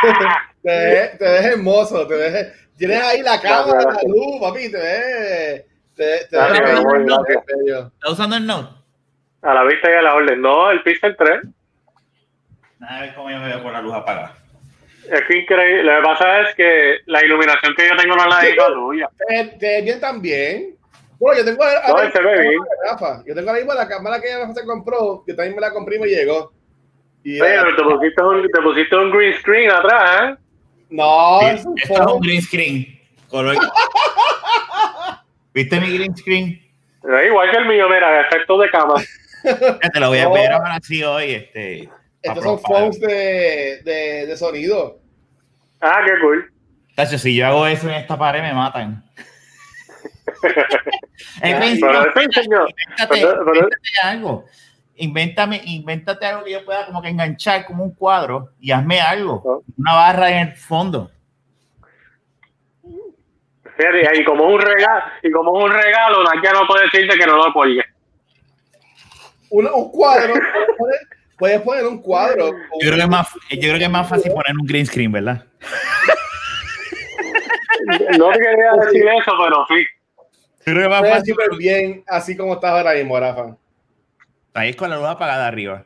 te, ves, te ves hermoso, te ves, tienes ahí la cámara, la luz, papi, te ves, te, te Gracias, ves amor, bello, gracias. bello. ¿Está usando el Note? A la vista y a la orden. No, el Pixel 3. A ver cómo yo me veo con la luz apagada. Es que increíble. Lo que pasa es que la iluminación que yo tengo no es la misma tuya. Te, te ves bien también. Bueno, yo tengo No, él se ve bien. Rafa. Yo tengo ahora mismo la cámara que Rafa se compró, que también me la compré y me llegó. Y, eh, te pusiste, un, te pusiste un green screen atrás, ¿eh? no, Sí, es un Esto es un green screen. ¿Viste mi green screen? Igual que el mío, mira, efectos de cama. Ya Te lo voy a No. ver ahora sí hoy. Este, Estos son phones de, de, de sonido. Ah, qué cool. Tacho, si yo hago eso en esta pared, me matan. Pero pero- pero- algo. Invéntame, invéntate algo que yo pueda como que enganchar como un cuadro y hazme algo. Oh. Una barra en el fondo. Fíjate, y como es un regalo, y como es un regalo, ya no puede decirte que no lo apoye. Un, un cuadro. puedes poner, puedes poner un cuadro. Yo creo que es más, yo creo que es más fácil poner un green screen, ¿verdad? No te quería decir eso, pero sí. Yo creo que es más fácil. súper bien, así como estás ahora mismo, Rafa. Ahí es con la luz apagada arriba.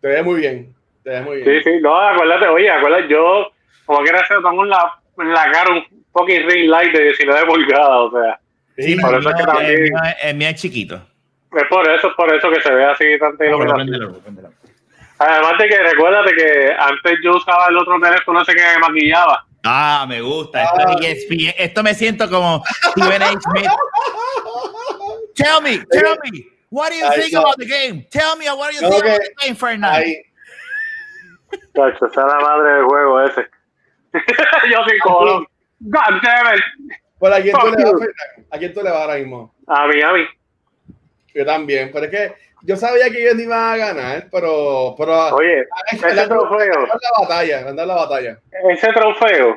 Te ves muy bien. Te ves muy Sí, bien. sí, no, acuérdate, oye, acuérdate, yo, como quiera hacer, tengo en la, en la cara un fucking ring light de 19 pulgadas, o sea, Sí, por eso es que mío- también- el mío es- el mío es chiquito. es por eso, es por eso que se ve así tanta iluminación. Además de que recuérdate que antes yo usaba el otro teléfono ese que me maquillaba. Ah, me gusta. Esto, Ah. es ESPN. Esto me siento como A. Smith. Tell me, tell me, what do you Ahí think está. about the game? Tell me, what do you think about the game, Fernando? Chacho, esa es la madre del juego ese. yo sin colón. God damn it. Bueno, ¿a quién tú le vas? ¿A quién tú le vas ahora mismo? A Miami. Yo también, pero es que yo sabía que ellos no iban a ganar, pero, pero Oye, ese trofeo, la batalla, la batalla. ese trofeo,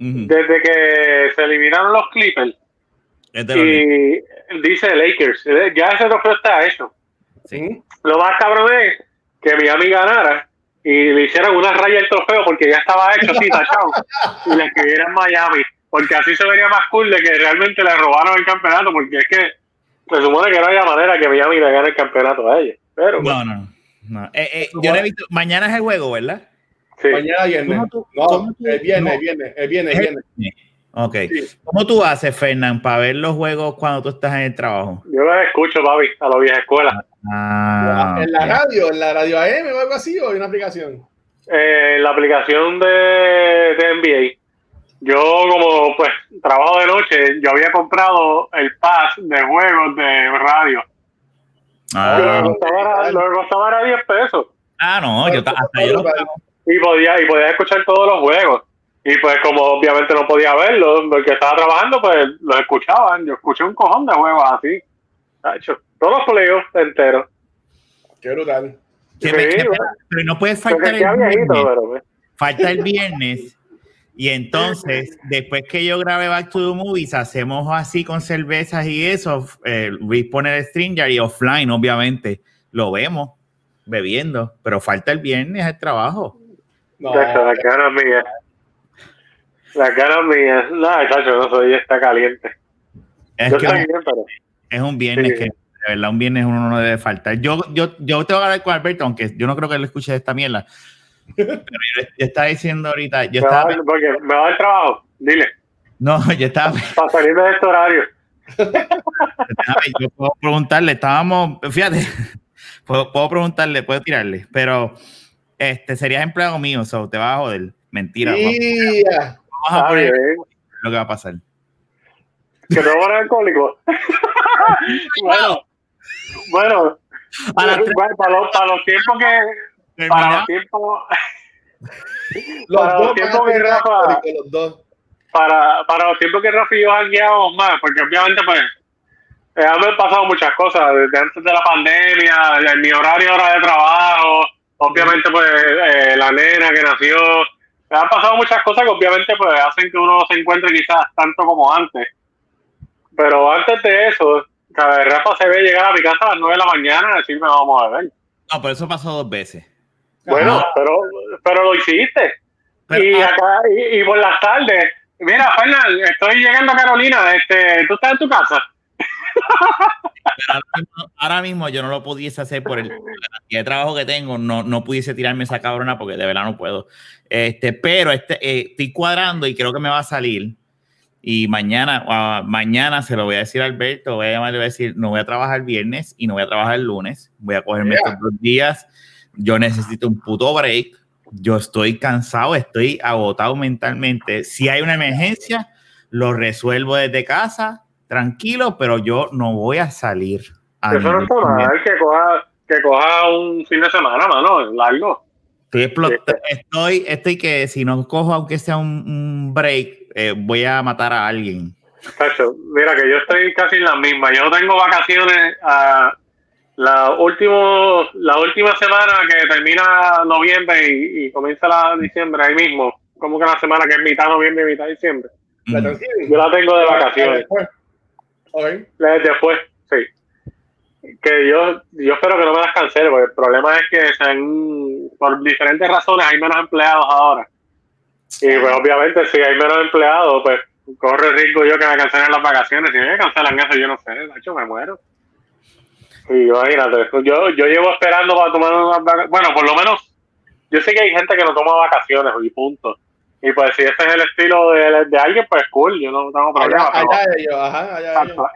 Ujú. desde que se eliminaron los Clippers Es de los Lakers. y dice Lakers, ya ese trofeo está hecho. Sí. Lo más cabrón es que Miami ganara y le hicieran una raya al trofeo porque ya estaba hecho así, tachado, y le escribieran Miami, porque así se vería más cool de que realmente le robaron el campeonato, porque es que se supone que no había manera que Miami le gane el campeonato a ellos. Pero, No, no, no. Eh, eh, yo no he visto. Mañana es el juego, ¿verdad? sí. Mañana viernes. ¿Cómo tú- no, el viernes, no. el viernes, el viernes, el viernes. Ok. Sí. ¿Cómo tú haces, Fernán, para ver los juegos cuando tú estás en el trabajo? Yo los escucho, papi, a la vieja escuela. Ah, en la radio, en la radio AM o algo así, o en una aplicación. Eh, la aplicación de, de NBA. Yo, como pues trabajo de noche, yo había comprado el pass de juegos de radio. Ah, Lo que costaba era- lo que costaba era 10 pesos. ah, no, yo ta- hasta yo lo pago. Y podía, y podía escuchar todos los juegos. Y pues como obviamente no podía verlos, porque estaba trabajando, pues los escuchaban. Yo escuché un cojón de juegos así. Tacho, Todos los playoffs enteros. Qué brutal. Que me- Sí, pero no puedes Porque faltar el viernes. pero pues. Falta el viernes. Y entonces, después que yo grabe Back to the Movies, hacemos así con cervezas y eso. Eh, Luis pone el stringer y offline, obviamente. Lo vemos bebiendo, pero falta el viernes el trabajo. No, las ganas mías. Las ganas mías. No, chacho, no soy, está caliente. Es Yo que estoy bien, pero. es un viernes Sí. que, de verdad, un viernes uno no debe faltar. Yo, yo, yo te voy a hablar con Alberto, aunque yo no creo que él escuche esta mierda. Pero yo, yo estaba diciendo ahorita, yo Me va, a estaba, dar- porque me va a dar trabajo. Dile, no, yo estaba para salir de este horario. Yo puedo preguntarle, estábamos, fíjate, puedo, puedo preguntarle, puedo tirarle, pero este serías empleado mío, so te vas a joder. Mentira, Yeah. Vamos a poner lo que va a pasar. Que a poner alcohólico. bueno, bueno. A las tres- Bueno, para, los, para los tiempos que. Para los tiempos. Los Para dos los tiempos van que Rafa- los dos. Para, para los tiempos que Rafa y yo jangueamos más, porque obviamente, pues. eh, han pasado muchas cosas desde antes de la pandemia, mi horario ahora de trabajo, obviamente, pues, eh, la nena que nació. Han pasado muchas cosas que obviamente pues hacen que uno se encuentre quizás tanto como antes. Pero antes de eso, cada Rafa se ve llegar a mi casa a las 9 de la mañana y decirme vamos a beber. No, pero eso pasó dos veces. Bueno, Ajá. pero, pero lo hiciste. y, acá, y, por las tardes, mira, Fernando, estoy llegando a Carolina, este, ¿tú estás en tu casa? Ahora, mismo, yo no lo pudiese hacer por el, de trabajo que tengo, no, no pudiese tirarme esa cabrona porque de verdad no puedo. Este, pero este, eh, estoy cuadrando y creo que me va a salir. Y mañana, uh, mañana se lo voy a decir a Alberto, voy a llamar y voy a decir, no voy a trabajar viernes y no voy a trabajar el lunes, voy a cogerme estos dos días, yo necesito un puto break, yo estoy cansado, estoy agotado mentalmente. Si hay una emergencia, lo resuelvo desde casa, tranquilo, pero yo no voy a salir. Eso no está mal, que coja, que coja un fin de semana, mano, largo. Estoy, estoy, estoy, que si no cojo, aunque sea un, break, eh, voy a matar a alguien. mira que yo estoy casi en la misma. Yo tengo vacaciones a la, último, la última semana que termina noviembre y, comienza la diciembre ahí mismo. Como que la semana que es mitad noviembre y mitad diciembre. Yo la tengo de vacaciones. Después, sí. Que yo, yo espero que no me las cancele, porque el problema es que sean, por diferentes razones hay menos empleados ahora. Y pues obviamente si hay menos empleados, pues corre riesgo yo que me cancelen las vacaciones. Si me cancelan eso, yo no sé, de hecho me muero. Y imagínate, yo, yo llevo esperando para tomar unas vacaciones. Bueno, por lo menos, yo sé que hay gente que no toma vacaciones y punto. Y pues si ese es el estilo de, de alguien, pues cool, yo no tengo problema.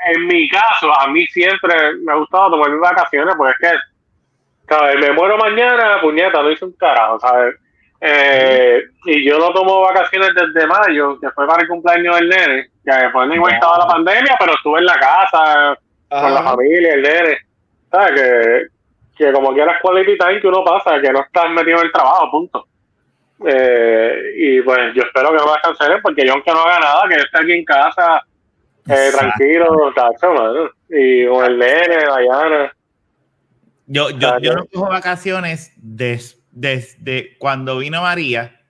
en mi caso, a mí siempre me ha gustado tomar mis vacaciones, pues es que, ¿sabes? Me muero mañana, puñeta, no hice un carajo, ¿sabes? Eh, y yo no tomo vacaciones desde mayo, que fue para el cumpleaños del nene, que después no estaba la pandemia, pero estuve en la casa, con la familia, el nene. ¿Sabes? Que, que como quieras quality time que uno pasa, que no estás metido en el trabajo, punto. Eh, y pues yo espero que no me cancelen porque yo aunque no haga nada, que esté aquí en casa eh, tranquilo, tacho, y con el nene, Diana. Yo, yo, yo no cojo vacaciones desde, cuando vino María.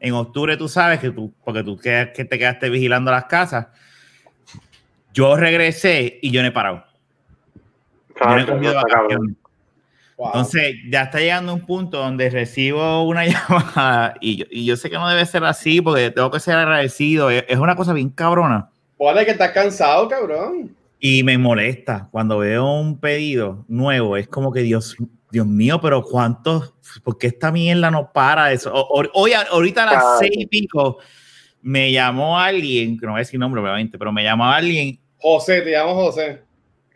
En octubre tú sabes que tú, porque tú que, que te quedaste vigilando las casas. Yo regresé y yo no he parado. Yo no he cogido vacaciones. Entonces, ya está llegando un punto donde recibo una llamada y yo, y yo, sé que no debe ser así porque tengo que ser agradecido. Es, una cosa bien cabrona. Puede que estás cansado, cabrón. Y me molesta cuando veo un pedido nuevo. Es como que Dios, Dios mío, pero ¿cuántos? ¿Por qué esta mierda no para eso? Hoy, ahorita a las seis y pico, me llamó alguien, que no voy a decir nombre, obviamente, pero me llamó alguien. José, te llamo José.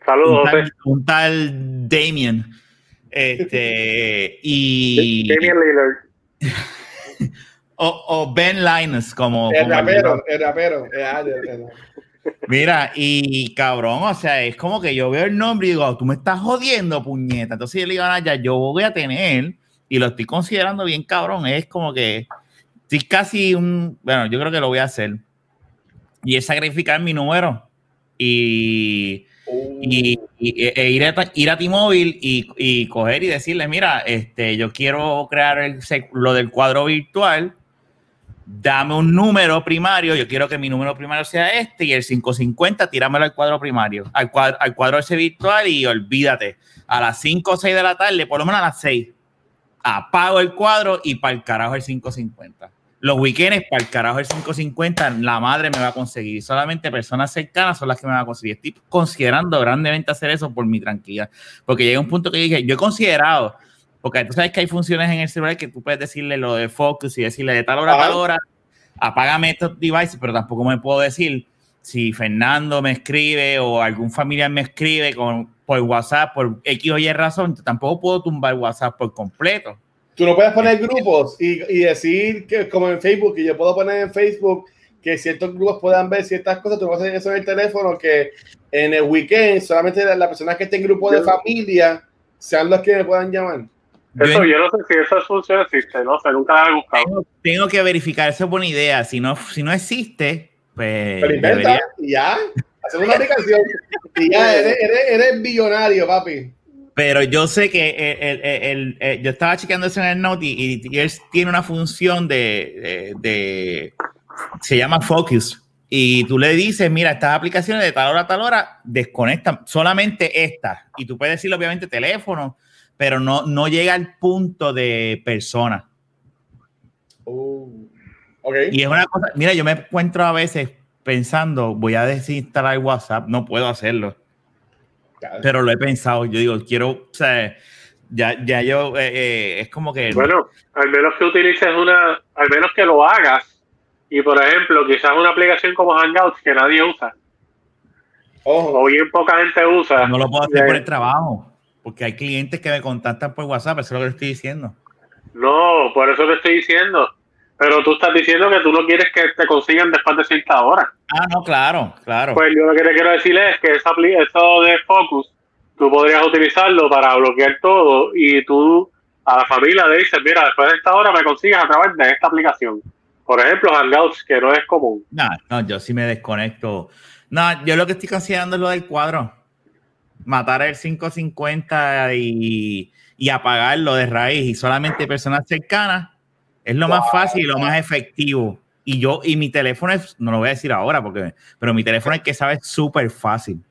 Saludos, José. Un tal Damien este, y. o, Ben Linus, como. El rapero, el rapero. Mira, y cabrón, o sea, es como que yo veo el nombre y digo, tú me estás jodiendo, puñeta. Entonces yo le digo a Naya, yo voy a tener, y lo estoy considerando bien cabrón, es como que estoy casi un, bueno, yo creo que lo voy a hacer. Y es sacrificar mi número. Y y, e ir, a, ir a T-Mobile y, y, coger y decirle, mira, este, yo quiero crear el, lo del cuadro virtual, dame un número primario, yo quiero que mi número primario sea este y el 550, tíramelo al cuadro primario, al cuadro, al cuadro ese virtual y olvídate, a las 5 o 6 de la tarde, por lo menos a las 6, apago el cuadro y para el carajo el 550 los weekends para el carajo el 550 la madre me va a conseguir. Solamente personas cercanas son las que me van a conseguir. Estoy considerando grandemente hacer eso por mi tranquilidad. Porque llega un punto que dije, yo he considerado, porque tú sabes que hay funciones en el celular que tú puedes decirle lo de focus y decirle de tal hora a tal hora, apágame estos devices, pero tampoco me puedo decir si Fernando me escribe o algún familiar me escribe con, por WhatsApp por X o Y razón, tampoco puedo tumbar WhatsApp por completo. Tú no puedes poner grupos y, y, decir que, como en Facebook, y yo puedo poner en Facebook que ciertos grupos puedan ver ciertas cosas. Tú puedes hacer eso en el teléfono, que en el weekend solamente las personas que estén en grupo de familia sean los que me puedan llamar. Eso yo no sé si esa función existe, no sé, nunca la he buscado. Tengo, que verificar, esa es buena idea. Si no, si no existe, pues. Pero inventa, y ya, hacemos una aplicación y ya eres, eres, eres billonario, papi. Pero yo sé que el, el, yo estaba chequeando eso en el Note y, él tiene una función de, de, se llama Focus. Y tú le dices, mira, estas aplicaciones de tal hora a tal hora desconectan solamente estas. Y tú puedes decir, obviamente, teléfono, pero no, no llega al punto de persona. Oh. Okay. Y es una cosa, mira, yo me encuentro a veces pensando, voy a desinstalar WhatsApp, no puedo hacerlo. Pero lo he pensado, yo digo, quiero, o sea, ya, ya yo, eh, eh, es como que... Bueno, al menos que utilices una, al menos que lo hagas y por ejemplo, quizás una aplicación como Hangouts que nadie usa Ojo. o bien poca gente usa. no lo puedo hacer por el trabajo, porque hay clientes que me contactan por WhatsApp, eso es lo que le estoy diciendo. No, por eso te estoy diciendo. Pero tú estás diciendo que tú no quieres que te consigan después de cierta hora. Ah, no, claro, claro. Pues yo lo que te quiero decirle es que esa, eso de Focus, tú podrías utilizarlo para bloquear todo y tú a la familia le dices, mira, después de esta hora me consigues a través de esta aplicación. Por ejemplo, Hangouts, que no es común. No, no, yo sí me desconecto. No, yo lo que estoy considerando es lo del cuadro. Matar el 550 y, y apagarlo de raíz y solamente personas cercanas es lo más fácil y lo más efectivo. Y yo, y mi teléfono es, no lo voy a decir ahora, porque, pero mi teléfono es que sabe súper fácil.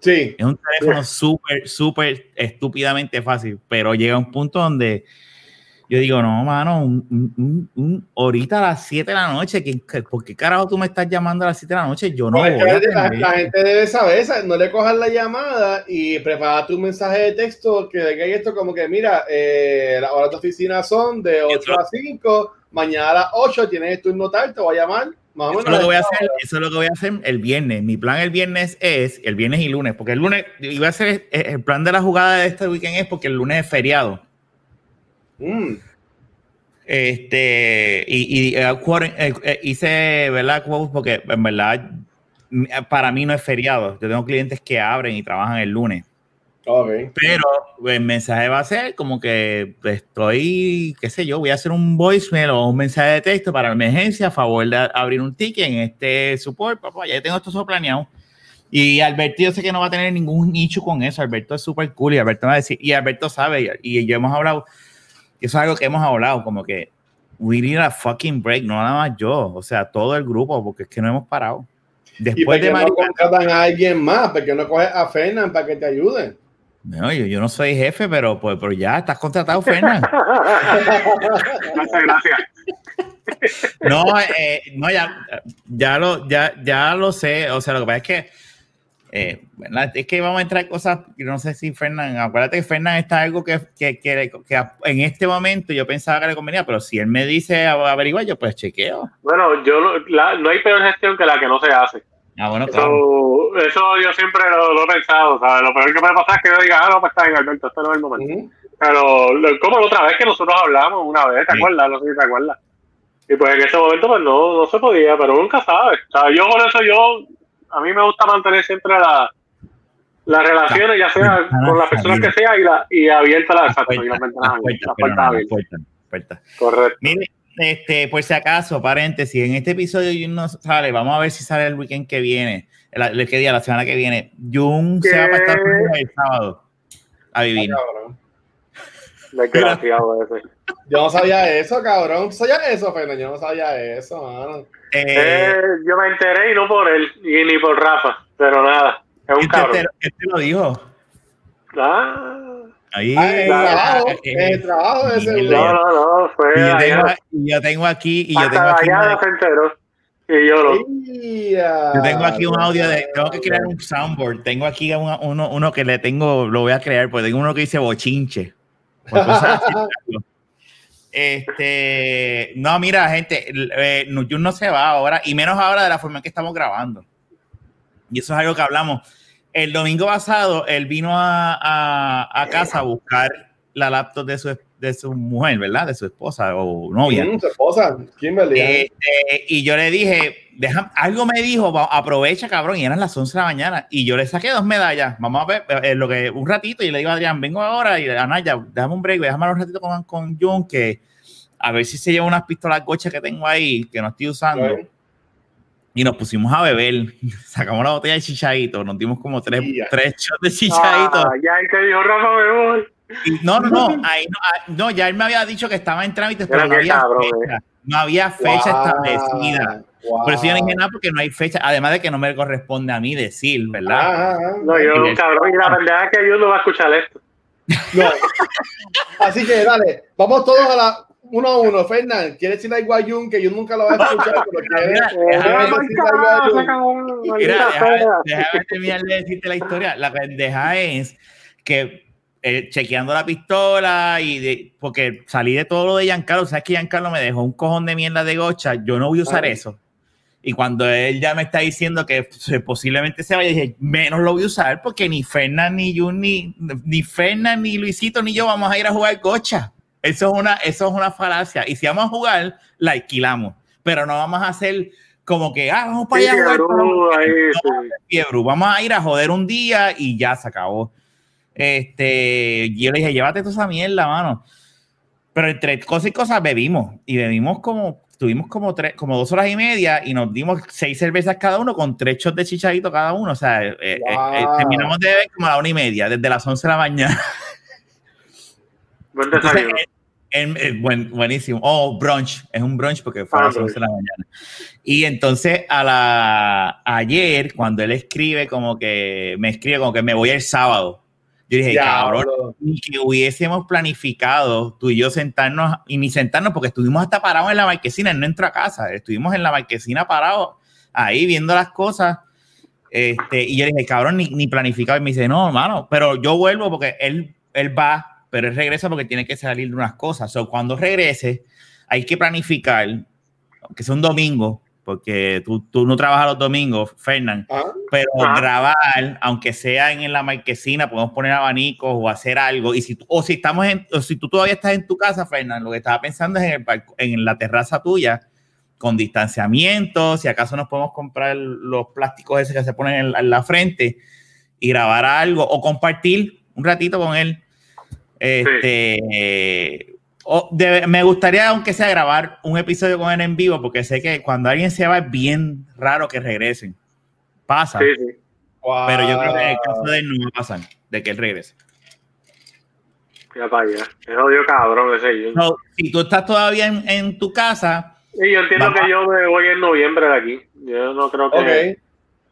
Sí. Es un teléfono súper, súper estúpidamente fácil, pero llega un punto donde yo digo, no, mano, un, un- un- un- ahorita a las 7 de la noche, ¿qué- qué- ¿por qué carajo tú me estás llamando a las 7 de la noche? Yo no voy a la, gente debe saber, no le cojas la llamada y prepara tu mensaje de texto que diga esto como que, mira, eh, las horas de oficina son de 8 a 5, mañana a las 8 tienes tu turno te voy a llamar. Más Eso es lo que voy a hacer, eso es lo que voy a hacer el viernes. Mi plan el viernes es, el viernes y lunes, porque el lunes, iba a hacer, eh, el plan de la jugada de este weekend es porque el lunes es feriado. Mm, Este, y, y, eh, quote, eh, eh, hice, ¿verdad? Porque en verdad para mí no es feriado. Yo tengo clientes que abren y trabajan el lunes. ok. Pero el mensaje va a ser como que estoy, qué sé yo, voy a hacer un voicemail o un mensaje de texto para emergencia a favor de abrir un ticket en este support. Papá, ya tengo esto todo planeado. Y Alberto, yo sé que no va a tener ningún nicho con eso. Alberto es súper cool y Alberto va a decir, y Alberto sabe, y, y yo hemos hablado, y eso es algo que hemos hablado, como que we need a fucking break, no nada más yo, o sea, todo el grupo, porque es que no hemos parado. ¿Y Después por de qué no contratan a alguien más? porque no coges a Fernan para que te ayude? no, yo, yo no soy jefe, pero, pues, pero ya estás contratado, Fernan. Muchas gracias. No, eh, no, ya, ya lo, ya, ya lo sé. O sea, lo que pasa es que eh, ¿verdad? es que vamos a entrar en cosas, que no sé si Fernán, acuérdate que Fernán está algo que, que, que, que en este momento yo pensaba que le convenía, pero si él me dice averiguar, yo pues chequeo. Bueno, yo no- la- no hay peor gestión que la que no se hace. Ah, bueno, claro. Eso, eso yo siempre lo, lo he pensado. ¿sabes? Lo peor que puede pasar es que yo diga, ah, no, pues está bien, Alberto, este no es el momento. Ujú. Pero lo- como la otra vez que nosotros hablamos una vez, ¿te Sí. acuerdas? No sé si te acuerdas. Y pues en ese momento pues no, no se podía, pero nunca sabes. O sea, yo por eso yo, a mí me gusta mantener siempre la, las relaciones, ya sea con las personas que sea y, la, y abiertas las, Las puertas, puertas, puertas puertas. Correcto. Mire, este, por si acaso, paréntesis, en este episodio Jun no sale, vamos a ver si sale el weekend que viene, el, el que día, la semana que viene. Jun se va a estar el sábado a vivir. Ah. Desgraciado ese. Yo no sabía eso, cabrón. ¿Tú sabías eso, Fernan? Yo no sabía eso, mano. Eh, Eh, yo me enteré y no por él, y ni por Rafa, pero nada, es un este, cabrón. te, este lo dijo. Ah, Ahí, Ah, la- trabajo, eh, en el trabajo de ese no, no, no, fue y yo, tengo, allá. y yo tengo aquí, y yo tengo aquí, se enteró. Y yo lo. yo tengo aquí un audio de, tengo que crear un soundboard, tengo aquí una- uno, uno que le tengo, lo voy a crear, porque tengo uno que dice bochinche. por cosas así. Este, no, mira, gente, eh, no, Jun no se va ahora, y menos ahora de la forma en que estamos grabando. Y eso es algo que hablamos. El domingo pasado, él vino a, a, a casa a buscar la laptop de su, de su mujer, ¿verdad? De su esposa o novia. Mm, su esposa, Kimberly. Este, y yo le dije, deja, algo me dijo, va- aprovecha, cabrón, y eran las 11 de la mañana. Y yo le saqué dos medallas. Vamos a ver, eh, lo que, un ratito, y le digo a Adrián, vengo ahora, y Anaya, déjame un break, déjame un ratito con, con Jun, que a ver si se lleva unas pistolas gochas que tengo ahí, que no estoy usando. Y nos pusimos a beber. Sacamos la botella de chichadito, nos dimos como tres, Ya. tres shots de chichadito. Ah, ya el que dijo Rafa me voy. No, no, no, ahí no, ah, no, ya él me había dicho que estaba en trámites, pero Mira no había cabrón, fecha. No había fecha Wow, establecida. wow. Por eso yo no dije nada porque no hay fecha, además de que no me corresponde a mí decir, ¿verdad? Ajá, ajá. No, yo, Y cabrón, y la verdad es que yo no va a escuchar esto. No. Así que dale, vamos todos a la uno a uno, Fernán, ¿quieres decir algo a Jun que yo nunca lo voy a escuchar? Déjame terminar de decirte la historia. La pendeja es que eh, chequeando la pistola y de, porque salí de todo lo de Giancarlo, sabes que Giancarlo me dejó un cojón de mierda de gocha, yo no voy a usar eso. Y cuando él ya me está diciendo que posiblemente se vaya, dije, menos lo voy a usar porque ni Fernan, ni Jun, ni, ni Fernan, ni Luisito, ni yo vamos a ir a jugar gocha. Eso es una, eso es una falacia. Y si vamos a jugar, la alquilamos. Pero no vamos a hacer como que, ah, vamos para allá a jugar. vamos a ir a joder un día y ya se acabó. Este, yo le dije, llévate toda esa mierda, mano. Pero entre cosas y cosas bebimos. Y bebimos como, tuvimos como tres, como dos horas y media y nos dimos seis cervezas cada uno con tres shots de chichadito cada uno. O sea, eh, eh, eh, terminamos de beber como a la una y media, desde las once de la mañana. Buen desayuno. buen, buenísimo. Oh, brunch. Es un brunch porque fue a las 11 de la mañana. Y entonces, a la, ayer, cuando él escribe, como que me escribe como que me voy el sábado. Yo dije, cabrón, ni que hubiésemos planificado tú y yo sentarnos, y ni sentarnos, porque estuvimos hasta parados en la marquesina, no entró a casa, estuvimos en la marquesina parados, ahí viendo las cosas. Este, y yo dije, cabrón, ni, ni planificado. Y me dice, no, hermano, pero yo vuelvo porque él, él va, pero él regresa porque tiene que salir de unas cosas. O cuando regrese, hay que planificar, aunque sea un domingo, porque tú, tú no trabajas los domingos, Fernán, ah. pero ah. grabar, aunque sea en, la marquesina, podemos poner abanicos o hacer algo. Y si, o si estamos en, o si tú todavía estás en tu casa, Fernán, lo que estaba pensando es en, el, en la terraza tuya, con distanciamiento, si acaso nos podemos comprar los plásticos esos que se ponen en, la frente y grabar algo o compartir un ratito con él. Este, me gustaría, aunque sea, grabar un episodio con él en vivo, porque sé que cuando alguien se va es bien raro que regresen. Pasa. Pero yo creo que en el caso de él no pasar, de que él regrese. Ya para allá. Es odio cabrón ese no, Si tú estás todavía en, tu casa. Sí, yo entiendo que yo me voy en noviembre de aquí. Yo no creo que.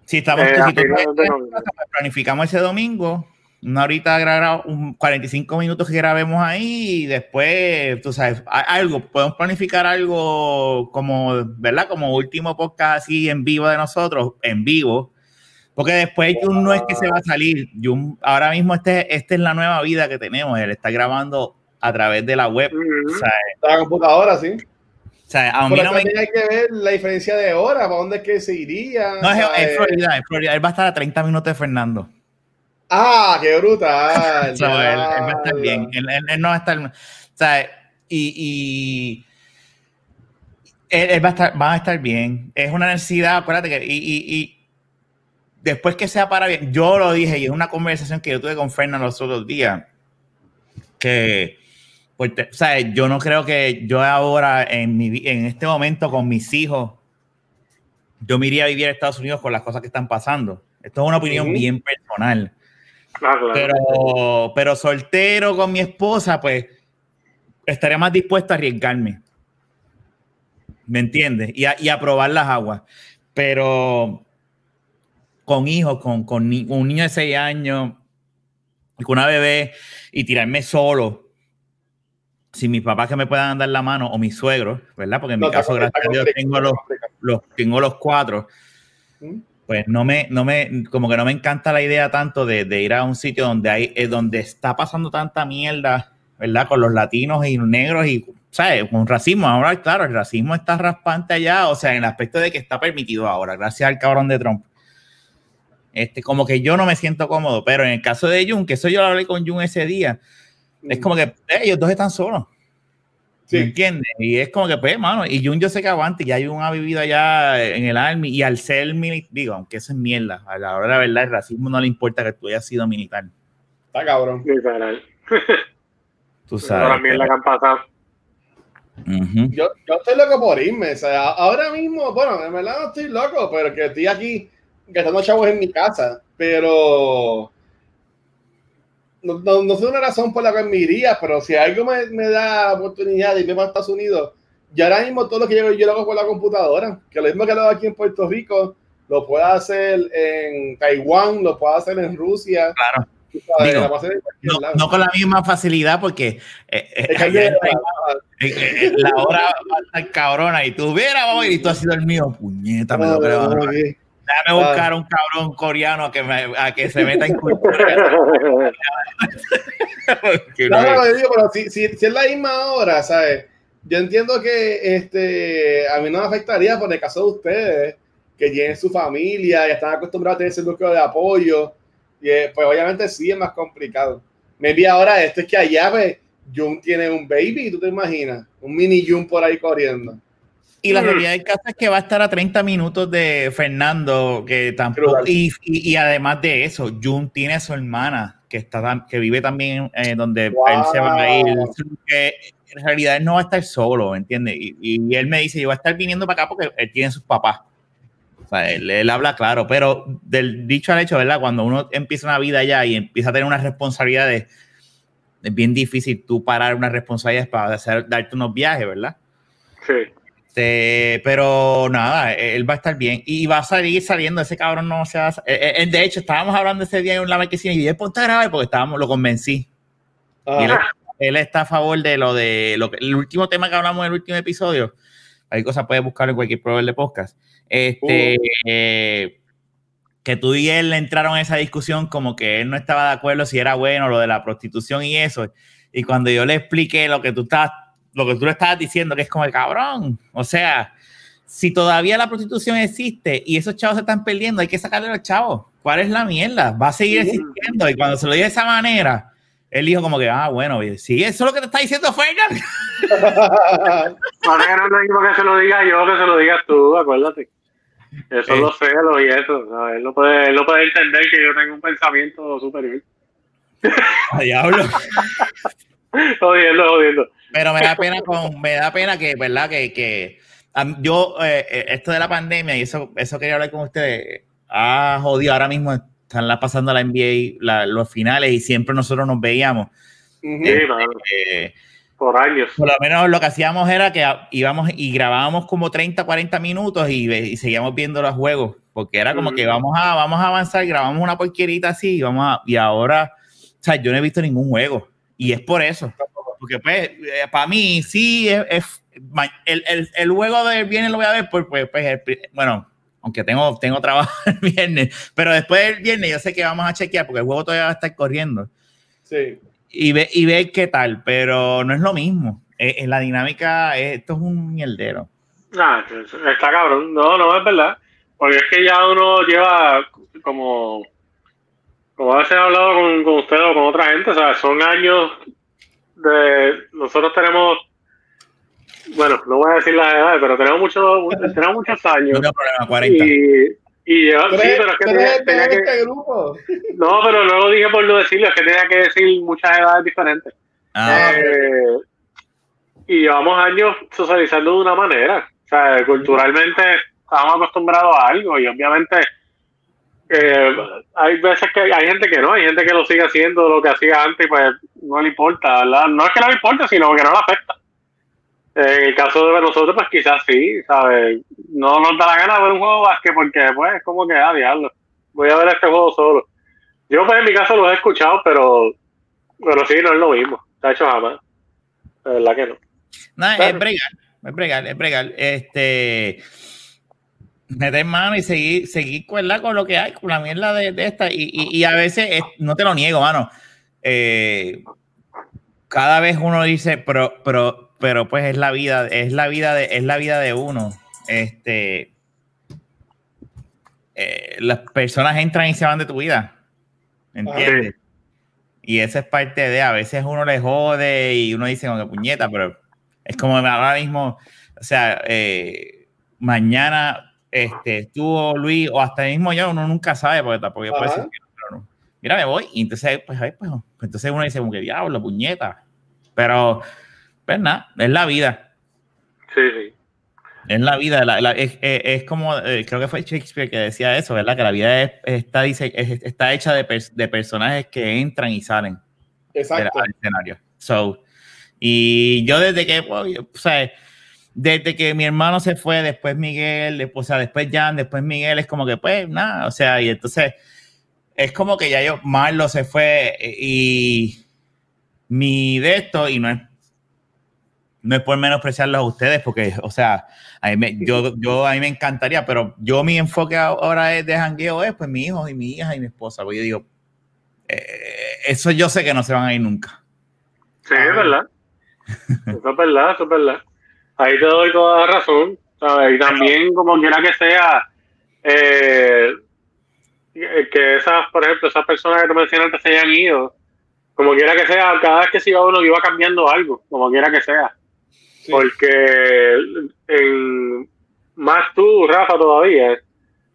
Si estamos. Eh, pues planificamos ese domingo una horita grabado, un 45 minutos que grabemos ahí y después, tú sabes, algo, podemos planificar algo como, ¿verdad? Como último podcast así en vivo de nosotros, en vivo, porque después Jun no es que se va a salir, Jun, ahora mismo este, esta es la nueva vida que tenemos, él está grabando a través de la web. o sea, la computadora, sí. O sea, a mí no me... hay que ver la diferencia de hora, para dónde es que se iría. No, es, es Florida, es Florida. Él va a estar a 30 minutos de Fernando. Ah, qué brutal. él, va a estar bien. Él, no va a estar. O sea, y, él, va, a estar, va a estar bien. Es una necesidad, acuérdate que. Y, después que sea para bien, yo lo dije y es una conversación que yo tuve con Fernando los otros días. Que. O sea, yo no creo que yo ahora, en, mi, en este momento, con mis hijos, yo me iría a vivir a Estados Unidos con las cosas que están pasando. Esto es una opinión bien personal. Pero, pero soltero con mi esposa, pues estaría más dispuesto a arriesgarme. ¿Me entiendes? Y a, y a probar las aguas. Pero con hijos, con, con un niño de 6 años, con una bebé y tirarme solo, sin mis papás que me puedan dar la mano o mis suegros, ¿verdad? Porque en mi caso, gracias a Dios, tengo los, los, tengo los cuatro. ¿Mm? Pues no me, no me, como que no me encanta la idea tanto de, de ir a un sitio donde hay, eh, donde está pasando tanta mierda, ¿verdad? Con los latinos y negros y, ¿sabes? Con racismo. Ahora, claro, el racismo está raspante allá, o sea, en el aspecto de que está permitido ahora, gracias al cabrón de Trump. Este, como que yo no me siento cómodo, pero en el caso de Jun, que eso yo lo hablé con Jun ese día, es como que eh, ellos dos están solos. Sí. entiendes? Y es como que, pues, mano, y Jun yo sé que aguanta, y ya Jun ha vivido allá en el Army, y al ser militar, digo, aunque eso es mierda, a la hora de la verdad, el racismo no le importa que tú hayas sido militar. Está cabrón. tú sabes. La mierda que han pasado. yo, yo estoy loco por irme, o sea, ahora mismo, bueno, en verdad no estoy loco, pero que estoy aquí gastando chavos en mi casa, pero no, no, no, sé una razón por la que me iría, pero si algo me, me da oportunidad de irme a Estados Unidos, ya ahora mismo todo lo que yo, yo lo hago con la computadora, que lo mismo que lo hago aquí en Puerto Rico, lo puedo hacer en Taiwán, lo puedo hacer en Rusia. Claro. no, con la misma facilidad porque eh, eh, eh, la hora va a estar cabrona y tú hubieras y tú has sido el mío, puñeta, me lo creo. Déjame buscar un cabrón coreano que me, a que se meta en cultura. no, no, digo, pero si, si, si, es la misma hora, ¿sabes? Yo entiendo que este, a mí no me afectaría por el caso de ustedes, que tienen su familia y están acostumbrados a tener ese núcleo de apoyo. Y eh, pues obviamente sí es más complicado. Me vi ahora esto es que allá pues, Jun tiene un baby, ¿tú te imaginas? Un mini Jun por ahí corriendo. Y la realidad del caso es que va a estar a 30 minutos de Fernando, que tampoco. Y, y, además de eso, Jun tiene a su hermana, que, está, que vive también eh, donde él se va a ir. Que en realidad él no va a estar solo, ¿entiendes? Y, y, él me dice: Yo voy a estar viniendo para acá porque él tiene sus papás. O sea, él, él, habla claro, pero del dicho al hecho, ¿verdad? Cuando uno empieza una vida allá y empieza a tener unas responsabilidades, es bien difícil tú parar unas responsabilidades para hacer, darte unos viajes, ¿verdad? Sí. Este, pero nada, él va a estar bien y va a salir saliendo. Ese cabrón no se va a. Eh, eh, de hecho, estábamos hablando ese día en la marquesina y dije, ponte a grabar porque estábamos, lo convencí. él, está a favor de lo de lo que, el último tema que hablamos en el último episodio. Hay cosas puedes buscar en cualquier proveedor de podcast. Este, uh. eh, que tú y él entraron en esa discusión como que él no estaba de acuerdo si era bueno lo de la prostitución y eso. Y cuando yo le expliqué lo que tú estabas lo que tú le estabas diciendo, que es como el cabrón. O sea, si todavía la prostitución existe y esos chavos se están perdiendo, hay que sacarle a los chavos. ¿Cuál es la mierda? Va a seguir existiendo. Y cuando se lo diga de esa manera, él dijo como que, ah, bueno, sí, eso es lo que te está diciendo Fernan. Ahora que no es lo mismo que se lo diga yo, que se lo digas tú, acuérdate. Eso es lo celos y eso. Él, no puede, él no puede entender que yo tengo un pensamiento superior. Diablo. jodiendo, jodiendo. Pero me da pena con, me da pena que, ¿verdad? Que, que yo, eh, eh, esto de la pandemia, y eso, eso quería hablar con ustedes, ha jodido ahora mismo, están la pasando la NBA, los finales, y siempre nosotros nos veíamos. Eh, por años. Por lo menos lo que hacíamos era que íbamos y grabábamos como 30, 40 minutos y, seguíamos viendo los juegos, porque era como que vamos a, vamos a avanzar, grabamos una porquerita así y, vamos a, y ahora, o sea, yo no he visto ningún juego. Y es por eso. Porque, pues, eh, para mí, sí, es, el, el, el, juego del viernes lo voy a ver, pues, pues, pues bueno, aunque tengo, tengo trabajo el viernes, pero después del viernes yo sé que vamos a chequear porque el juego todavía va a estar corriendo. Sí. Y, ve, y ver qué tal, pero no es lo mismo. En la dinámica, esto es un mierdero. Ah, está cabrón. No, no, es verdad. Porque es que ya uno lleva como, como a veces he hablado con, con usted o con otra gente, o sea, son años nosotros tenemos, bueno, no voy a decir la edad, pero tenemos, mucho, tenemos muchos años. No problema, 40. Y, y sí, pero es que tenía, que... Este grupo? No, pero no lo dije por no decirlo, es que tenía que decir muchas edades diferentes. Ah, eh, y llevamos años socializando de una manera. O sea, culturalmente estábamos acostumbrados a algo y obviamente eh, hay veces que hay gente que no, hay gente que lo sigue haciendo lo que hacía antes y pues no le importa, ¿verdad? No es que no le importe, sino que no le afecta. En el caso de nosotros, pues quizás sí, ¿sabes? No nos da la gana de ver un juego de básquet porque, pues, es como que, ah, diablo, voy a ver este juego solo. Yo, pues, en mi caso lo he escuchado, pero, pero sí, no es lo mismo. Está hecho jamás. De verdad que no. No, es bregar, es bregar, es bregar. Este meter mano y seguir, seguir con lo que hay, con la mierda de, esta. Y, a veces, no te lo niego, mano. Eh, cada vez uno dice, pero, pero, pero pues es la vida, es la vida de, es la vida de uno. Este, eh, las personas entran y se van de tu vida. ¿Entiendes? Y esa es parte de, a veces uno le jode y uno dice, que puñeta, pero es como ahora mismo, o sea, eh, mañana este, estuvo Luis, o hasta el mismo yo, uno nunca sabe, porque tampoco puede decir no. Mira, me voy, y entonces, pues, pues, pues, entonces uno dice, como que diablo, puñeta. Pero, pues nada, es la vida. Sí, sí. Es la vida, es, como, eh, creo que fue Shakespeare que decía eso, ¿verdad? Que la vida está, dice, está hecha de, de, personajes que entran y salen Exacto. del escenario. So, y yo desde que, o sea, desde que mi hermano se fue, después Miguel, después, o sea, después Jan, después Miguel, es como que, pues, nada, o sea, y entonces es como que ya yo, Marlo se fue y mi de esto, y no es, no es por menospreciarlos a ustedes, porque, o sea, a mí me, yo, yo, a mí me encantaría, pero yo mi enfoque ahora es de jangueo, es pues mi hijo y mi hija y mi esposa, porque yo digo, eh, eso yo sé que no se van a ir nunca. Sí, es verdad. Eso es verdad, eso es verdad. Ahí te doy toda la razón. ¿sabes? Y también, como quiera que sea, eh, que esas, por ejemplo, esas personas que tú mencionaste se hayan ido, como quiera que sea, cada vez que se iba uno iba cambiando algo, como quiera que sea. Porque en, más tú, Rafa, todavía,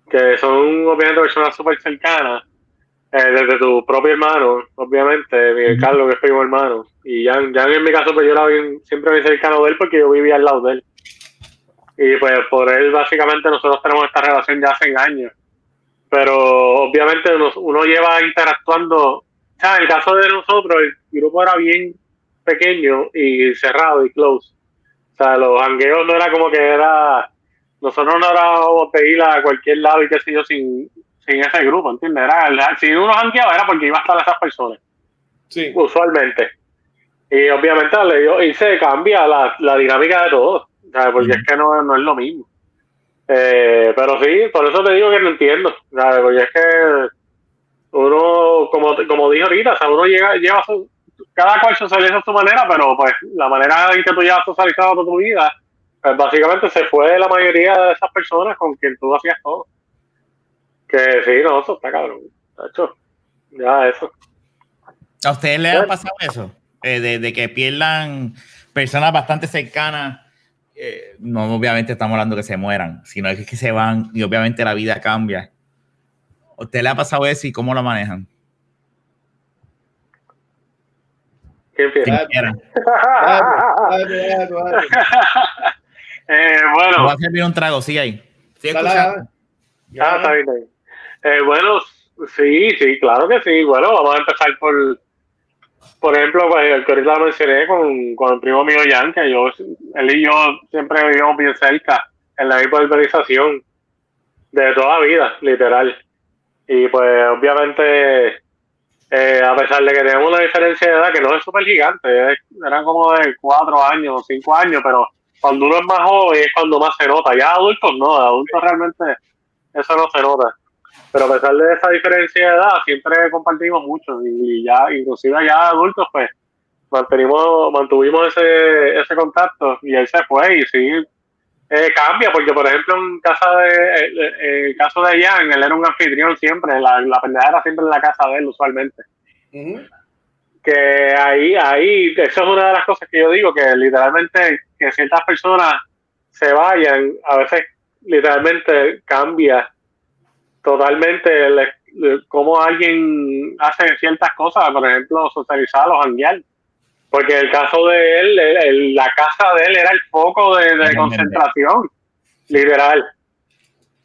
que son obviamente personas súper cercanas, eh, desde tu propio hermano, obviamente, Miguel Carlos, que es primo hermano, y ya, ya en mi caso, pues yo era bien, siempre bien cercano de él porque yo vivía al lado de él. Y pues por él, básicamente, nosotros tenemos esta relación ya hace años. Pero obviamente uno, lleva interactuando, o sea, en el caso de nosotros, el grupo era bien pequeño y cerrado y close. O sea, los hangueos no era como que era, nosotros no éramos de ir a cualquier lado y qué sé yo sin, sin ese grupo, ¿entiendes? Era, si uno hangueaba era porque iba a estar esas personas. Sí. Usualmente. Y obviamente y se cambia la, la dinámica de todo, ¿sabes? porque es que no, no es lo mismo. Eh, pero sí, por eso te digo que no entiendo, ¿sabes? porque es que uno, como, como dije ahorita, o sea, uno llega, lleva su, cada cual socializa a su manera, pero pues la manera en que tú llevas socializado toda tu vida, pues básicamente se fue la mayoría de esas personas con quien tú hacías todo. Que sí, no, eso está cabrón. Hecho, ya eso. ¿A ustedes les ha pasado eso? Eh, de, que pierdan personas bastante cercanas. Eh, no, obviamente estamos hablando que se mueran, sino que, que se van y obviamente la vida cambia. ¿A usted le ha pasado eso y cómo lo manejan? ¿Qué empieza? eh, bueno. Va a servir un trago, sí, ahí. Sí, ah, está bien. Eh, bueno, sí, sí, claro que sí. Bueno, vamos a empezar por, por ejemplo, pues, el que ahorita lo mencioné con, con el primo mío Jan, que yo, él y yo siempre vivimos bien cerca en la misma urbanización de toda la vida, literal. Y pues obviamente, eh, a pesar de que tenemos una diferencia de edad que no es súper gigante, eran como de cuatro años, cinco años, pero cuando uno es más joven es cuando más se nota. Ya adultos no, adultos realmente eso no se nota pero a pesar de esa diferencia de edad, siempre compartimos mucho y ya, inclusive ya adultos, pues mantenimos, mantuvimos ese, ese contacto y él se fue y sí eh, cambia, porque por ejemplo en casa de, eh, el caso de Jan, él era un anfitrión siempre, la, la pendeja era siempre en la casa de él usualmente. Que ahí, ahí, eso es una de las cosas que yo digo, que literalmente que ciertas personas se vayan, a veces literalmente cambia totalmente el, cómo alguien hace ciertas cosas, por ejemplo, socializar o janguear. Porque el caso de él, la casa de él era el foco de, concentración, literal.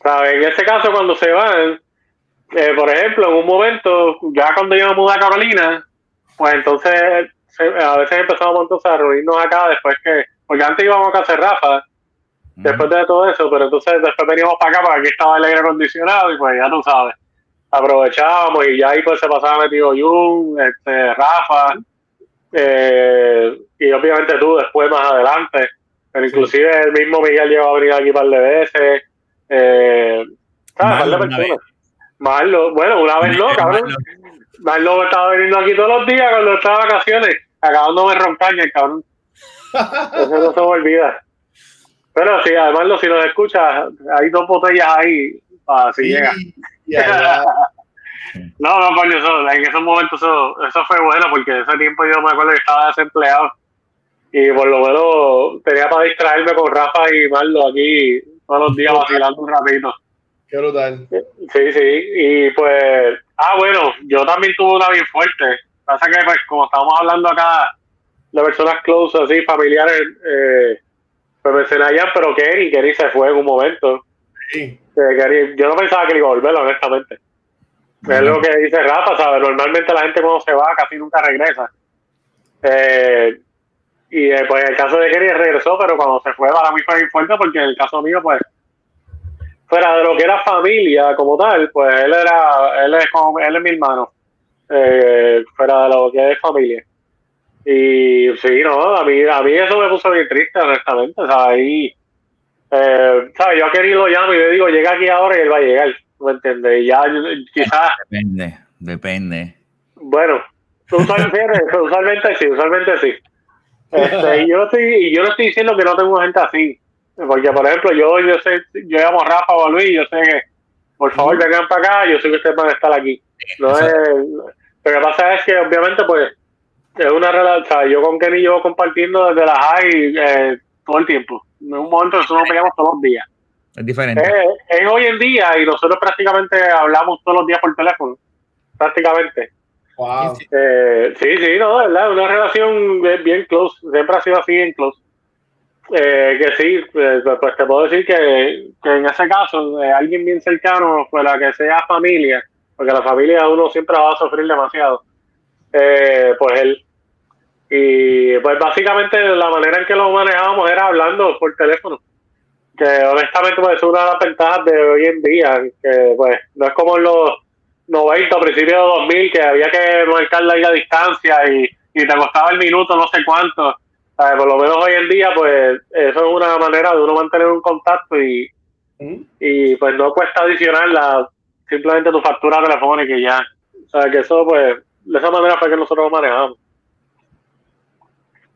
En este caso, cuando se van, eh, por ejemplo, en un momento, ya cuando yo me mudé a Carolina, pues entonces a veces empezamos entonces a reunirnos acá después que, porque antes íbamos a casa de Rafa, después de todo eso, pero entonces después veníamos para acá porque aquí estaba el aire acondicionado y pues ya tú sabes, aprovechábamos y ya ahí pues se pasaba metido Jun, este, Rafa, eh, y obviamente tú después más adelante, pero inclusive el mismo Miguel llegó a venir aquí un par de veces, eh, Marlo, Marlo, bueno, una vez no, cabrón. Marlo estaba viniendo aquí todos los días cuando estaba de vacaciones, acabándome roncaña, el cabrón. Eso no se me olvida. Pero sí, además, si nos escuchas, hay dos botellas ahí para si llega. no, no, coño, eso, en esos momentos eso, eso fue bueno porque ese tiempo yo me acuerdo que estaba desempleado y por lo menos tenía para distraerme con Rafa y Marlo aquí todos los días vacilando un ratito. Qué brutal. Sí, sí, y pues, ah, bueno, yo también tuve una bien fuerte. Pasa que, pues, como estamos hablando acá de personas close, así, familiares, eh, me mencioné allá, pero Kenny, Kenny se fue en un momento. Sí. yo no pensaba que iba a volver, honestamente. Es lo que dice Rafa, ¿sabes? Normalmente la gente cuando se va casi nunca regresa. Eh, y pues en el caso de Kenny regresó, pero cuando se fue para mí fue muy fuerte porque en el caso mío, pues, fuera de lo que era familia como tal, pues él era, él es como, él es mi hermano, eh, fuera de lo que es familia. Y sí, no, a mí, a mí eso me puso bien triste, honestamente, o sea, ahí, eh, ¿sabes? Yo a Kenny lo llamo y le digo, llega aquí ahora y él va a llegar, ¿me entiendes? Y ya, quizás... Depende, depende. Bueno, usualmente, usualmente sí, usualmente sí. Este, y yo no estoy, yo no estoy diciendo que no tengo gente así, porque, por ejemplo, yo, yo sé, yo llamo a Rafa o a Luis, yo sé que, por favor, vengan para acá, yo sé que ustedes van a estar aquí. No es, lo que pasa es que, obviamente, pues, es una relación, yo con Kenny llevo compartiendo desde la high eh, todo el tiempo. En un momento nosotros nos peleamos todos los días. Es diferente. Es, es, hoy en día y nosotros prácticamente hablamos todos los días por teléfono. Prácticamente. Wow. Eh, sí, sí, no, de verdad, una relación bien close. Siempre ha sido así en close. Eh, que sí, pues, pues, te puedo decir que, que en ese caso, de alguien bien cercano, pues la que sea familia, porque la familia uno siempre va a sufrir demasiado, eh, pues él. Y pues básicamente la manera en que lo manejábamos era hablando por teléfono, que honestamente pues es una de las ventajas de hoy en día, que pues no es como en los 90, principios de 2000, que había que marcar la distancia y, y te costaba el minuto, no sé cuánto por lo menos hoy en día, pues eso es una manera de uno mantener un contacto y, y pues no cuesta adicionar la, simplemente tu factura telefónica y ya. O sea, que eso, pues, de esa manera fue que nosotros lo manejamos.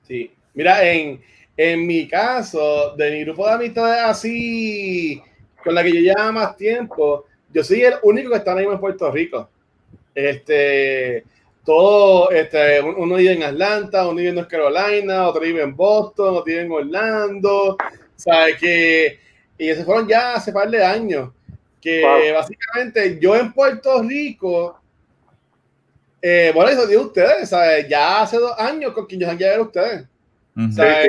Sí. Mira, en, en mi caso, de mi grupo de amistades así, con la que yo llevo más tiempo, yo soy el único que está ahí en Puerto Rico. Este, todo, este, uno vive en Atlanta, uno vive en North Carolina, otro vive en Boston, otro vive en Orlando, ¿sabes? Que, y se fueron ya hace par de años, que básicamente yo en Puerto Rico, eh, bueno, eso digo ustedes, ¿sabes? Ya hace dos años con quien yo han a ustedes. ¿sabes?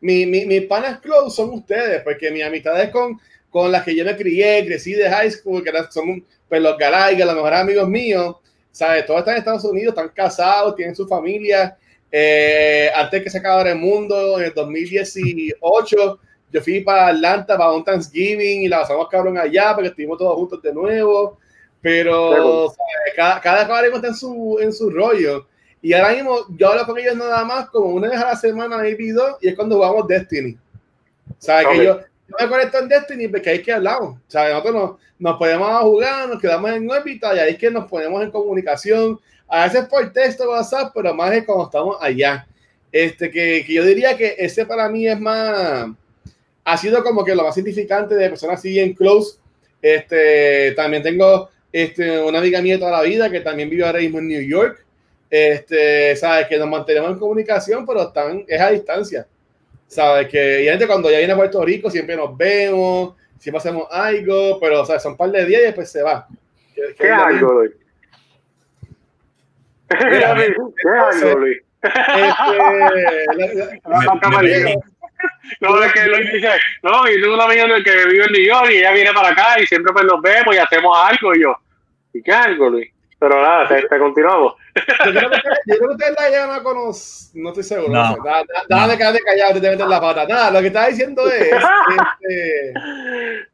Mi, mi, mis panas close son ustedes, porque mis amistades con, con las que yo me crié, crecí de high school, que son pues, los Galaigas, los mejores amigos míos, ¿sabes? Todos están en Estados Unidos, están casados, tienen su familia. Eh, antes que se acabara el mundo, en el 2018, yo fui para Atlanta para un Thanksgiving y la pasamos cabrón allá porque estuvimos todos juntos de nuevo. Pero cada, cada cabrón está en su, en su rollo. Y ahora mismo yo hablo con ellos nada más como una vez a la semana, maybe dos, y es cuando jugamos Destiny. ¿Sabes? Que yo, yo me conecto en Destiny porque ahí es que hablamos. ¿Sabes? Nosotros nos, nos podemos jugar, nos quedamos en órbita y ahí es que nos ponemos en comunicación. A veces por texto, WhatsApp, pero más es cuando estamos allá. Este, que, que yo diría que ese para mí es más, ha sido como que lo más significante de personas así en close. Este, también tengo este, una amiga mía toda la vida que también vive ahora mismo en New York. Este, sabes que nos mantenemos en comunicación, pero están, es a distancia. Sabes que, y gente cuando ya viene a Puerto Rico siempre nos vemos, siempre hacemos algo, pero sea, son un par de días y después se va. ¿Qué, qué, algo, Luis? ¿Qué algo, Luis? No, es que Luis dice, no, y tengo una amiga que vive en New York y ella viene para acá y siempre pues nos vemos y hacemos algo. Y yo, ¿y qué algo, Luis? Pero nada, te, te continuamos. Yo creo, que, yo creo que ustedes la llaman con No estoy seguro. No. Quedarte callado, te metes la pata. Nada, lo que estaba diciendo es. Este...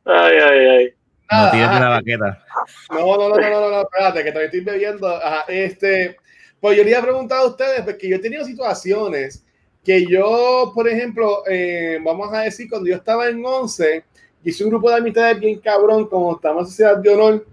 Ay, ay, ay. Nada, no la baqueta. No, no, no, no, no, no, espérate, que todavía estoy bebiendo. Ajá, este. Pues yo le iba a preguntar a ustedes, porque yo he tenido situaciones que yo, por ejemplo, eh, vamos a decir, cuando yo estaba en 11, hice un grupo de amistades bien cabrón, como estamos en Sociedad de Honor,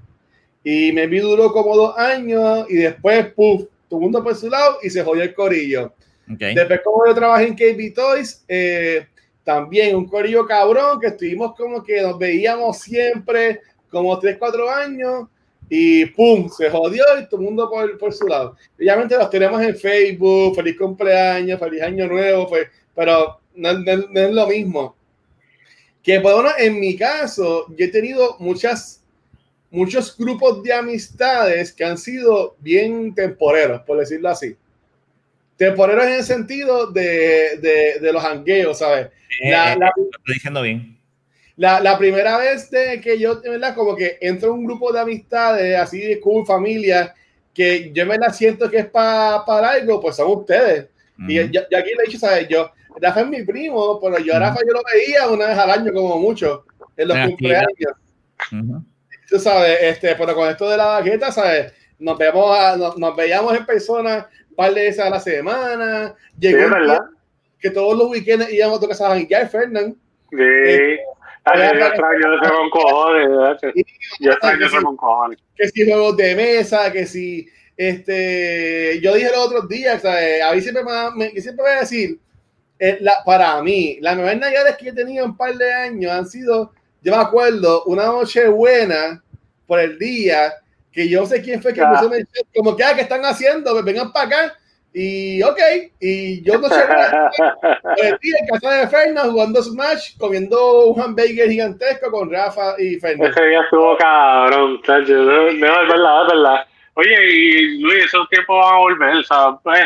y me vi duró como dos años, y después, puff, todo el mundo por su lado, y se jodió el corillo. Okay. Después, como yo trabajé en KB Toys, eh, también un corillo cabrón, que estuvimos como que nos veíamos siempre, como 3, 4 años, y pum, se jodió y todo el mundo por, por su lado. Obviamente los tenemos en Facebook, feliz cumpleaños, feliz año nuevo, pues, pero no, no, no, es lo mismo. Que bueno, en mi caso, yo he tenido muchas, muchos grupos de amistades que han sido bien temporeros, por decirlo así. Temporeros en el sentido de, de, de los hangueos, ¿sabes? La, eh, la, lo estoy diciendo bien la, la, primera vez de que yo, ¿verdad? Como que entro en un grupo de amistades, así de cool, familia, que yo me la siento que es para pa algo, pues son ustedes. Uh -huh. Y yo, aquí le he dicho, ¿sabes? Yo, Rafa es mi primo, pero yo a Rafa yo lo veía una vez al año como mucho. en los cumpleaños. Tú sabes, este, pero con esto de la baqueta, ¿sabes? Nos vemos, nos, veíamos en persona un par de veces a la semana. Llegó que todos los weekends íbamos a tu casa a Fernán. Sí. Eh, Ay, yo extraño ese con cojones, yo extraño ese con cojones. Que si juegos de mesa, que si este, yo dije los otros días, ¿sabes? a mí siempre me, siempre voy a decir, eh, la, para mí, las mejores navidades que he tenido un par de años han sido, yo me acuerdo, una noche buena por el día, que yo sé quién fue que puso en como que, ah, ¿qué están haciendo? Pues vengan para acá y ok, y yo no sé, día en casa de Fernández jugando Smash, comiendo un hamburger gigantesco con Rafa y Fernández. Ese día estuvo cabrón, no, es verdad, es verdad. Oye, y Luis, esos tiempos van a volver, o sea, pues,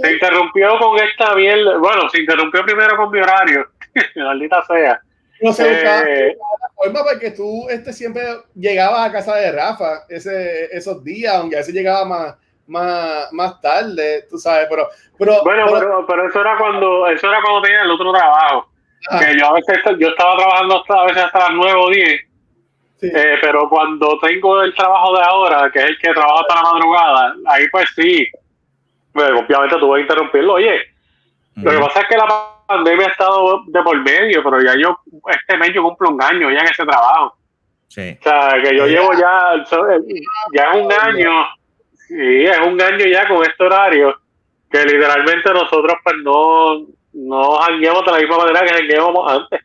se interrumpió con esta mierda, bueno, se interrumpió primero con mi horario, maldita sea. No sé, eh, forma porque tú este, siempre llegabas a casa de Rafa ese, esos días, aunque a veces llegaba más más, más tarde, tú sabes, pero... pero bueno, pero, pero, eso era cuando eso era cuando tenía el otro trabajo. Que yo a veces yo estaba trabajando hasta, a veces hasta las 9 o 10. Eh, pero cuando tengo el trabajo de ahora, que es el que trabaja hasta la madrugada, ahí pues sí, pues, obviamente tuve que interrumpirlo. Oye, lo que pasa es que la pandemia ha estado de por medio, pero ya yo, este mes yo cumplo un año ya en ese trabajo. Sí. O sea, que yo llevo ya, ya un año Sí, es un año ya con este horario que literalmente nosotros pues no, no jangueamos de la misma manera que jangueamos antes.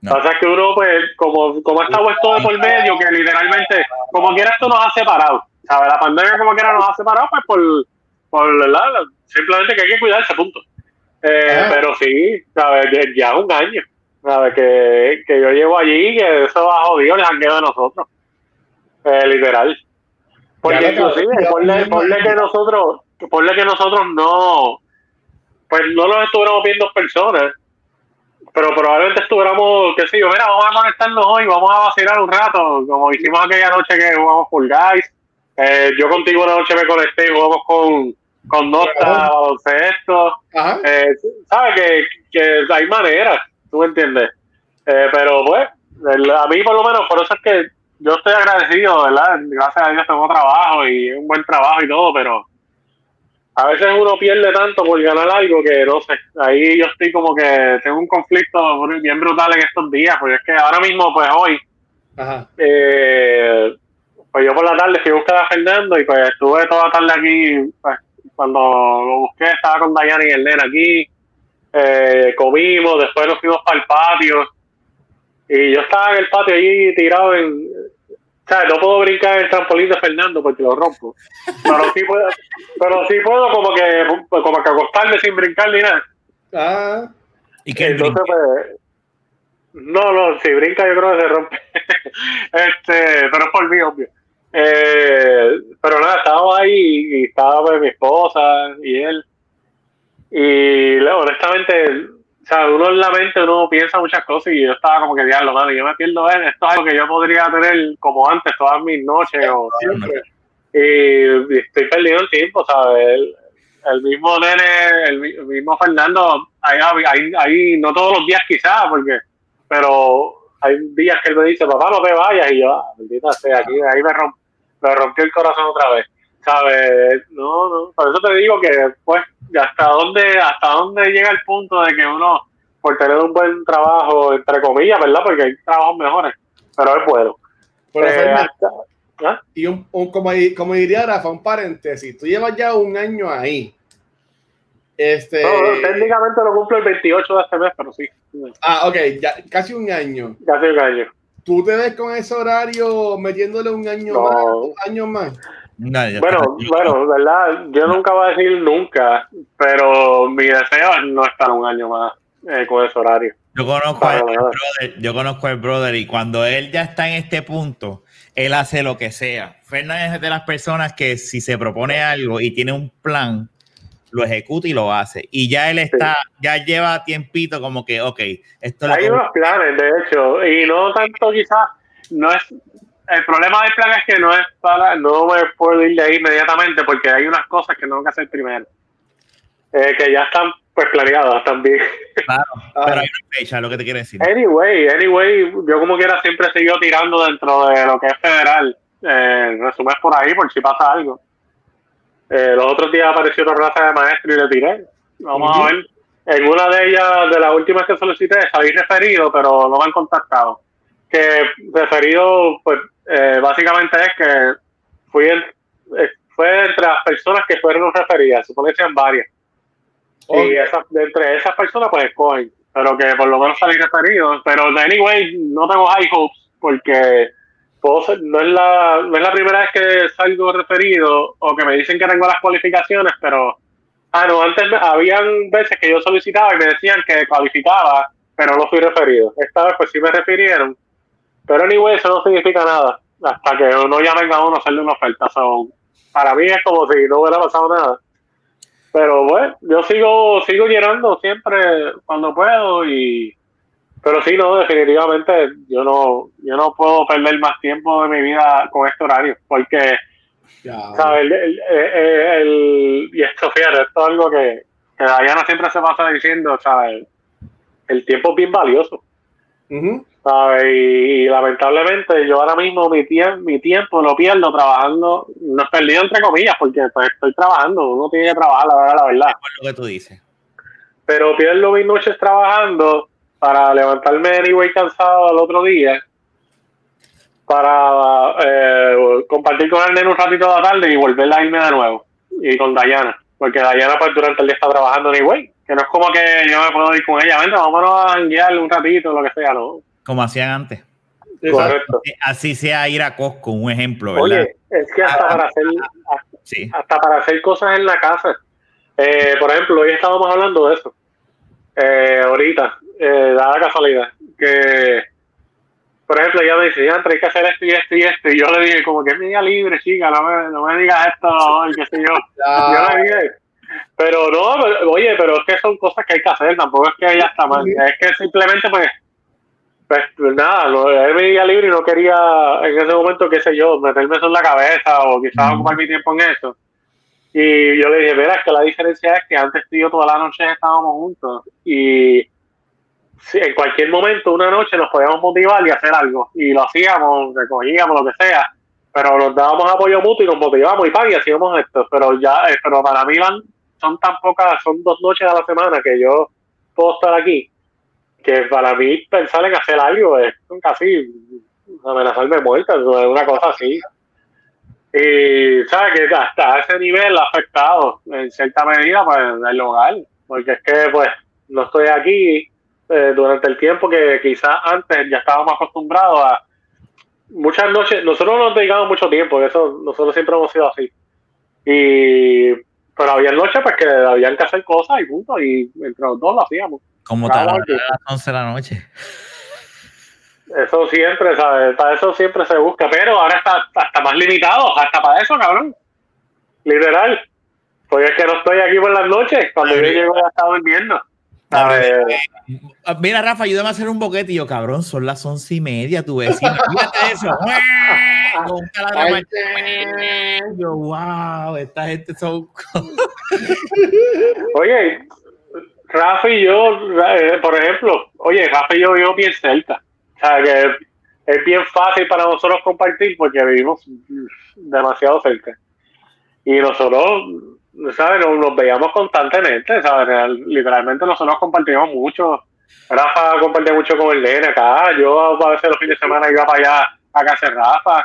No. Pasa que uno, pues, como, como está puesto de por medio, que literalmente, como quiera, esto nos ha separado. ¿Sabes? La pandemia, como quiera, nos ha separado, pues, por, por ¿verdad? simplemente que hay que cuidarse, punto. Eh, pero sí, ¿sabes? Ya un año, ¿sabes? Que, que yo llevo allí, que eso ha jodido el jangueo de nosotros. Eh, literal. Porque inclusive, ponle, que nosotros, ponle que nosotros no, pues no nos estuviéramos viendo personas, pero probablemente estuviéramos, qué sé yo, mira, vamos a conectarnos hoy, vamos a vacilar un rato, como hicimos aquella noche que jugamos Full Guys. Eh, yo contigo una noche me conecté y jugamos con, con Nota, baloncesto. Eh, ¿Sabes? Que, que hay maneras, tú me entiendes. Eh, pero pues, a mí por lo menos, por eso es que yo estoy agradecido, ¿verdad? Gracias a Dios tengo trabajo y un buen trabajo y todo, pero a veces uno pierde tanto por ganar algo que no sé. Ahí yo estoy como que tengo un conflicto bien brutal en estos días, porque es que ahora mismo, pues hoy, Eh, pues yo por la tarde fui a buscar a Fernando y pues estuve toda la tarde aquí, pues, cuando lo busqué estaba con Dayana y el nene aquí, eh, comimos, después nos fuimos para el patio y yo estaba en el patio ahí tirado en. O sea, no puedo brincar en el trampolín de Fernando porque lo rompo. Pero sí puedo, pero sí puedo como que, como que acostarme sin brincar ni nada. Ah. ¿Y qué Entonces, pues, no, no, si brinca yo creo que se rompe. este, pero es por mí, obvio. Eh, pero nada, estábamos ahí y estaba pues, mi esposa y él. Y honestamente, o sea, uno en la mente uno piensa muchas cosas y yo estaba como que diablo, mano, yo me pierdo en esto es algo que yo podría tener como antes todas mis noches o siempre. Y, estoy perdiendo el tiempo, ¿sabes? El, mismo nene, el, mismo Fernando, ahí, ahí, no todos los días quizás, porque, pero hay días que él me dice, papá, no te vayas, y yo, ah, maldita sea, aquí, ahí me, romp, me rompió el corazón otra vez. ¿Sabes? No, no, por eso te digo que, pues, hasta dónde, hasta dónde llega el punto de que uno, por tener un buen trabajo, entre comillas, ¿verdad? Porque hay trabajos mejores, pero es bueno. Eh, ¿ah? Y un, como, como, diría Rafa, un paréntesis, tú llevas ya un año ahí. Este... técnicamente lo cumplo el 28 de este mes, pero sí. Ah, ok, ya, casi un año. Casi un año. ¿Tú te ves con ese horario metiéndole un año más, un año más? Bueno, bueno, verdad, yo nunca voy a decir nunca, pero mi deseo es no estar un año más eh, con ese horario. Yo conozco, al brother, yo conozco al brother y cuando él ya está en este punto, él hace lo que sea. Fernández es de las personas que si se propone algo y tiene un plan, lo ejecuta y lo hace. Y ya él está, ya lleva tiempito como que, ok, esto Hay unos planes, de hecho, y no tanto quizás, no es el problema del plan es que no es para, no me puedo ir de ahí inmediatamente porque hay unas cosas que tengo que hacer primero. Eh, que ya están pues planeadas también. Claro, pero hay una fecha, lo que te quiero decir. Anyway, anyway, yo como quiera siempre he seguido tirando dentro de lo que es federal. Eh, resumes por ahí por si pasa algo. Eh, los otros días apareció otra plaza de maestro y le tiré. Vamos a ver. En una de ellas, de las últimas que solicité, salí referido, pero no me han contactado. Que referido, pues, eh, básicamente es que fui en, eh, fue entre las personas que fueron referidas, supone que sean varias. Y esas, de entre esas personas, pues escogen, pero que por lo menos salí referido. Pero, anyway, no tengo high hopes, porque puedo ser- no, es la, no es la primera vez que salgo referido o que me dicen que tengo las cualificaciones, pero. Ah, no, antes me- habían veces que yo solicitaba y me decían que cualificaba, pero no fui referido. Esta vez, pues sí me refirieron. Pero, anyway, eso no significa nada. Hasta que no llamen a uno a hacerle una oferta. So, para mí es como si no hubiera pasado nada. Pero bueno, yo sigo, sigo llenando siempre cuando puedo y pero sí, no, definitivamente yo no, yo no puedo perder más tiempo de mi vida con este horario, porque, Ya. ¿sabes? El, el- el- y esto, fíjate, esto es algo que, que Diana siempre se pasa diciendo, ¿sabes? El tiempo es bien valioso, ¿sabes? Y, y lamentablemente yo ahora mismo mi, tie- mi tiempo lo pierdo trabajando, no es perdido entre comillas, porque pues, estoy trabajando, uno tiene que trabajar, la verdad, la verdad Por lo que tú dices. pero pierdo mis noches trabajando para levantarme anyway cansado al otro día para eh, compartir con el nene un ratito de la tarde y volver a irme de nuevo y con Dayana porque Dayana pues durante el día está trabajando anyway que no es como que yo me puedo ir con ella vente vámonos a janguear un ratito lo que sea no Como hacían antes. Correcto Así sea ir a Costco, un ejemplo, ¿verdad? oye es que hasta para hacer sí. hasta para hacer cosas en la casa. Eh, por ejemplo, hoy estábamos hablando de eso. Eh, ahorita, eh, da la casualidad, que, por ejemplo, ella me dice, ya, hay que hacer esto y esto y esto. Y yo le dije, como que es mi día libre, chica, no me, no me digas esto hoy, qué sé yo. Yo le dije, pero no, pero- oye, pero es que son cosas que hay que hacer, tampoco es que ella está mal. Es que simplemente, pues, pues nada, no, es mi día libre y no quería en ese momento, qué sé yo, meterme eso en la cabeza o quizás ocupar mi tiempo en eso. Y yo le dije, mira, es que la diferencia es que antes tú y yo toda la noche estábamos juntos y sí, en cualquier momento, una noche, nos podíamos motivar y hacer algo. Y lo hacíamos, recogíamos, lo que sea, pero nos dábamos apoyo mutuo y nos motivábamos y pa, y hacíamos esto. Pero ya, eh, pero para mí van- son tan pocas, son dos noches a la semana que yo puedo estar aquí, que para mí pensar en hacer algo es casi amenazarme muerta, una cosa así. Y sabes que hasta ese nivel ha afectado en cierta medida pues el hogar, porque es que pues no estoy aquí eh, durante el tiempo que quizás antes ya estábamos acostumbrados a muchas noches, nosotros no nos dedicamos mucho tiempo, eso nosotros siempre hemos sido así. Y pero había noches pues que habían que hacer cosas y punto, y entre los dos lo hacíamos. Como tal, a las 11 de la noche. Eso siempre, ¿sabes? Para eso siempre se busca, pero ahora está hasta más limitado, hasta para eso, cabrón. Literal. Porque es que no estoy aquí por las noches, cuando yo llego ya está durmiendo. Ah, Mira, Rafa, ayúdame a hacer un boquete. Y yo, cabrón, son las once y media, tu vecino. Fíjate eso. Yo, wow, esta gente son. Oye, Rafa y yo, eh, por ejemplo, oye, Rafa y yo vivimos bien cerca. O sea, que es bien fácil para nosotros compartir porque vivimos demasiado cerca. Y nosotros, ¿sabes? Nos, nos veíamos constantemente, ¿sabes? Literalmente nosotros compartimos mucho. Rafa compartía mucho con el nene acá. Yo a veces los fines de semana iba para allá a casa de Rafa.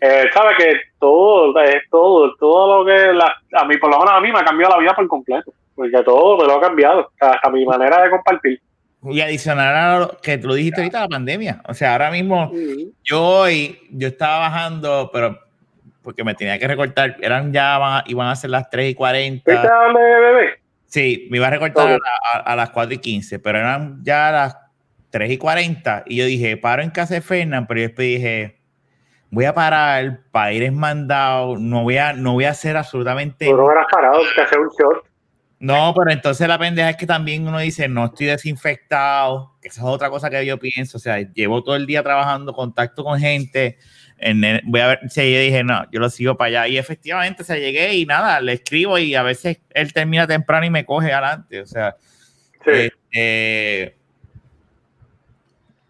Eh, ¿Sabes? Que todo, es todo, todo lo que la- a mí, por lo menos a mí, me ha cambiado la vida por completo. Porque todo me lo ha cambiado. Hasta mi manera de compartir. Y adicional a lo que tú dijiste ahorita, la pandemia. O sea, ahora mismo, yo hoy, yo estaba bajando, pero porque me tenía que recortar, eran ya, iban a ser las 3 y ¿Viste 40. a dónde, bebé? Sí, me iba a recortar a, Ok. la- a- a las 4 y 15, pero eran ya las 3 y 40. Y yo dije, paro en casa de Fernán, pero yo después dije, voy a parar para ir esmandado, no voy a, no voy a hacer absolutamente Tú no hubieras parado que hacer un short. No, pero entonces la pendeja es que también uno dice, no estoy desinfectado, que esa es otra cosa que yo pienso, o sea, llevo todo el día trabajando, contacto con gente, en voy a ver si yo dije, no, yo lo sigo para allá, y efectivamente se llegué y nada, le escribo y a veces él termina temprano y me coge adelante, o sea, sí. eh,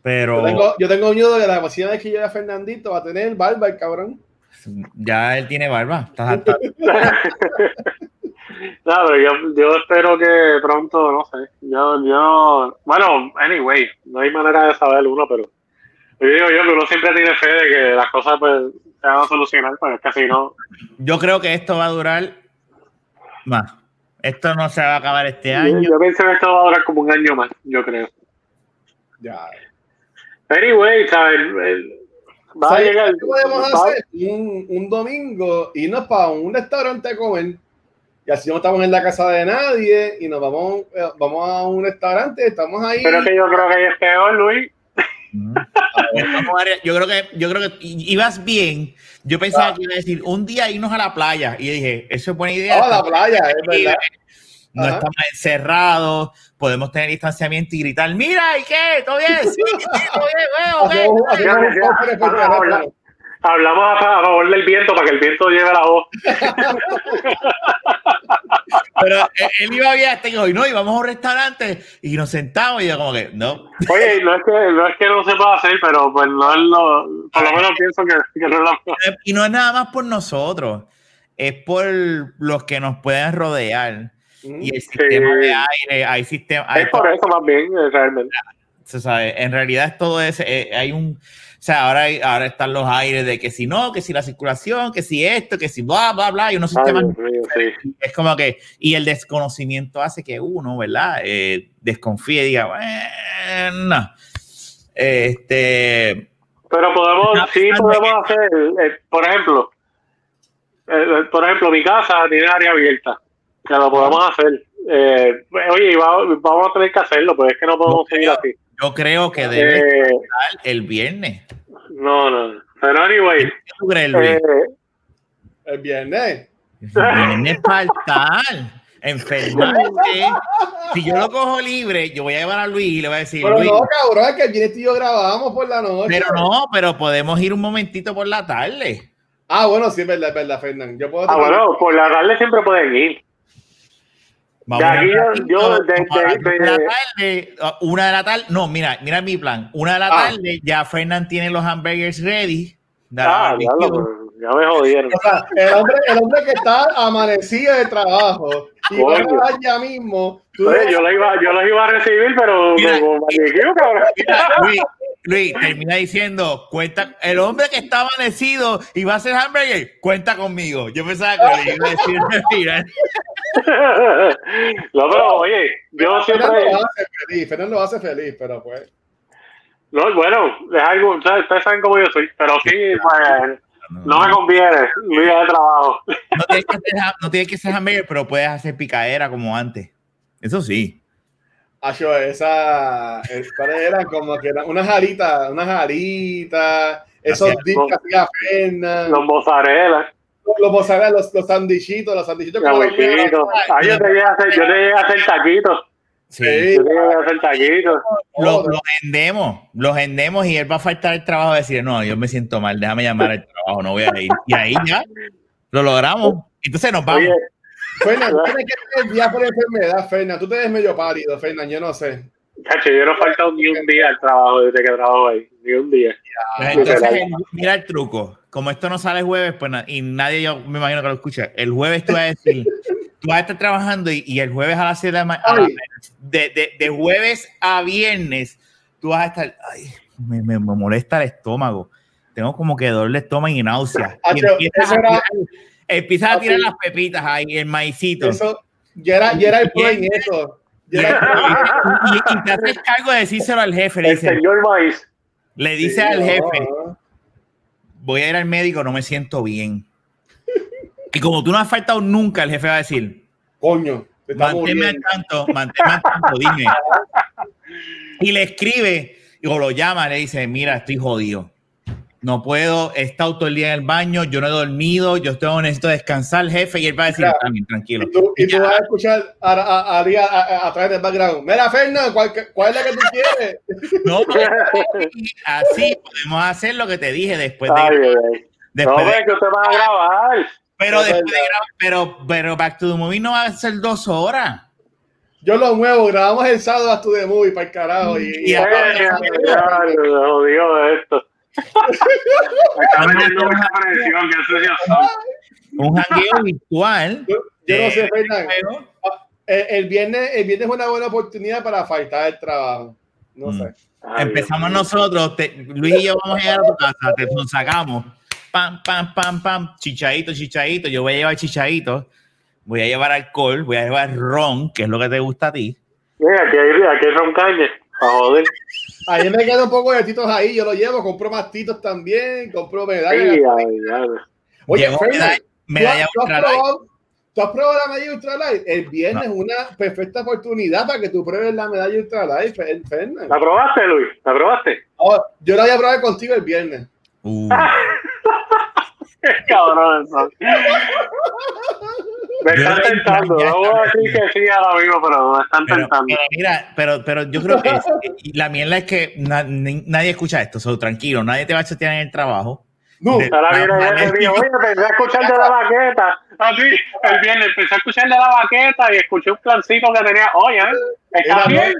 pero... Yo tengo, yo tengo miedo de que la próxima vez que llegue a Fernandito va a tener barba el cabrón. Ya él tiene barba, estás No, pero yo, yo, espero que pronto, no sé, yo, yo, bueno, anyway, no hay manera de saber uno, pero yo digo yo que uno siempre tiene fe de que las cosas pues se van a solucionar, pero es que si no. Yo creo que esto va a durar más. Esto no se va a acabar este año. Yo, yo pienso que esto va a durar como un año más, yo creo. Ya. Anyway, ¿sabes? Va a llegar. ¿Qué podemos hacer? Un, un domingo irnos para un restaurante a comer y así no estamos en la casa de nadie y nos vamos, eh, vamos a un restaurante, estamos ahí. Pero que yo creo que es peor, Luis. Yo creo que yo creo que ibas bien. Yo pensaba ah. que iba a decir un día irnos a la playa y dije, eso es buena idea. a la playa, es verdad. No estamos encerrados, podemos tener distanciamiento y gritar, mira, ¿y qué? ¿Todo bien? Sí, sí, todo bien, güey, hablamos a, favor del viento para que el viento lleve la voz. Pero eh, él iba bien hasta que hoy no, íbamos a un restaurante y nos sentamos y yo como que, no. Oye, no es que no, es que no se pueda hacer, pero pues no es lo, por lo menos pienso que, que no es la Y no es nada más por nosotros, es por los que nos pueden rodear. Y el sistema de aire, hay sistema... es por eso más bien, realmente. Se sabe, en realidad es todo ese, eh, hay un o sea, ahora, ahora están los aires de que si no, que si la circulación, que si esto, que si bla, bla, bla, y unos sistemas. Es como que, y el desconocimiento hace que uno, ¿verdad? Eh, desconfíe y diga, bueno, este. Pero podemos, sí podemos hacer, eh, por ejemplo, eh, por ejemplo, mi casa tiene área abierta, que lo podemos hacer. oye, vamos a tener que hacerlo, pero es que no podemos seguir así. Yo creo que debe eh, el viernes. No, no. Pero anyway. ¿Qué tú crees, Luis? Eh, el viernes. El viernes faltar. Enfermarte. Si yo lo cojo libre, yo voy a llevar a Luis y le voy a decir. Pero Luis, no, cabrón, es que el viernes tú y yo grabamos por la noche. Pero no, pero podemos ir un momentito por la tarde. Ah, bueno, sí, es verdad, es verdad, Fernando. Yo puedo ah, bueno, por la tarde siempre pueden ir. Vamos de aquí yo, de, de, la tarde, una de la tarde, no, mira, mira mi plan. Una de la ah. tarde, ya Fernán tiene los hamburgers ready. Ah, ya me jodieron. O sea, el hombre, el hombre que está amanecido de trabajo y va a ya mismo. Oye, yo, lo iba, yo los iba a recibir, pero mira, como. Luis, Luis, termina diciendo, cuenta, el hombre que está amanecido y va a hacer hamburger, cuenta conmigo. Yo pensaba que le iba a decir mentira. no, pero oye, yo siempre. Fernando lo hace feliz, Fernando lo hace feliz, pero pues. No, bueno, es algo, ustedes saben cómo yo soy, pero sí, pues, no, me conviene, Luis de trabajo. No tienes que hacer, no tienes que hacer hamburger, pero puedes hacer picadera como antes. Eso sí. Acho, esa, ¿cuáles eran? Como que eran unas alitas, unas alitas, esos dips que hacía. Los mozzarella los los, los sandichitos, los sandichitos. Los ah, yo te llegué a hacer, yo te llegué a hacer taquitos. Sí. Yo te llegué a hacer taquitos. Lo, lo, vendemos, lo vendemos y él va a faltar el trabajo de decir, no, yo me siento mal, déjame llamar al trabajo, no voy a ir. Y ahí ya lo logramos. Entonces nos vamos. Fernan, tú tienes que tener día por enfermedad, Fernan. Tú te ves medio pálido, Fernan, yo no sé. Cacho, yo no he faltado ni un día al trabajo desde que trabajo ahí. Ni un día. Entonces, mira el truco como esto no sale jueves, pues y nadie yo me imagino que lo escucha, el jueves tú vas a decir, tú vas a estar trabajando y, el jueves a las 7 de la mañana, de, de, jueves a viernes, tú vas a estar, ay, me, me, molesta el estómago, tengo como que dolor de estómago y náusea. y empiezas, a tirar, empiezas a tirar las pepitas ahí, el maicito. Eso, ya era, ya era el plan eso. Y, y, te haces cargo de decírselo al jefe. Le dice, el señor maíz. Le dice al jefe, voy a ir al médico, no me siento bien. Y como tú no has faltado nunca, el jefe va a decir, coño, manténme al tanto, manténme al tanto, dime. Y le escribe, o lo llama, le dice, mira, estoy jodido. No puedo, he estado todo el día en el baño, yo no he dormido, yo estoy, necesito descansar, jefe, y él va a decir, también, tranquilo. Y tú, y tú vas a escuchar a, a, a, a, través del background, mira, Fernando, ¿cuál, ¿cuál, es la que tú quieres? No, así podemos hacer lo que te dije después de... Ay, después no, de, que usted va a grabar. Pero, después de grabar, pero, pero Back to the Movie no va a ser dos horas. Yo lo muevo, grabamos el sábado Back to the Movie para el carajo. Y, y, y, esto un jangueo virtual. Yo, no sé, Fernando. El, el, viernes, el viernes es una buena oportunidad para faltar el trabajo. No mm. sé. Empezamos nosotros, Luis y yo vamos a llegar a tu casa, te sacamos. Pam, pam, pam, pam, chichadito, chichadito. Yo voy a llevar chichadito. Voy a llevar alcohol, voy a llevar ron, que es lo que te gusta a ti. Mira, aquí hay, aquí hay ron caña. A joder. Ahí me quedan un poco de titos ahí, yo lo llevo, compro más titos también, compro medallas. Oye, medalla, ¿tú, has probado, ¿tú, has probado, la medalla Ultralight? El viernes es una perfecta oportunidad para que tú pruebes la medalla Ultralight, Fernández. ¿La probaste, Luis? ¿La probaste? Oh, yo la voy a probar contigo el viernes. Uh. Cabrón, eso. Me están tentando, no voy a decir que sí ahora mismo, pero me están tentando. Pero mira, pero, pero yo creo que la mierda es que nadie escucha esto, so, tranquilo, nadie te va a chatear en el trabajo. No, ahora viene oye, empecé a escuchar de la baqueta. Así, el viernes empecé a escuchar de la baqueta y escuché un plancito que tenía, oye, ¿está bien?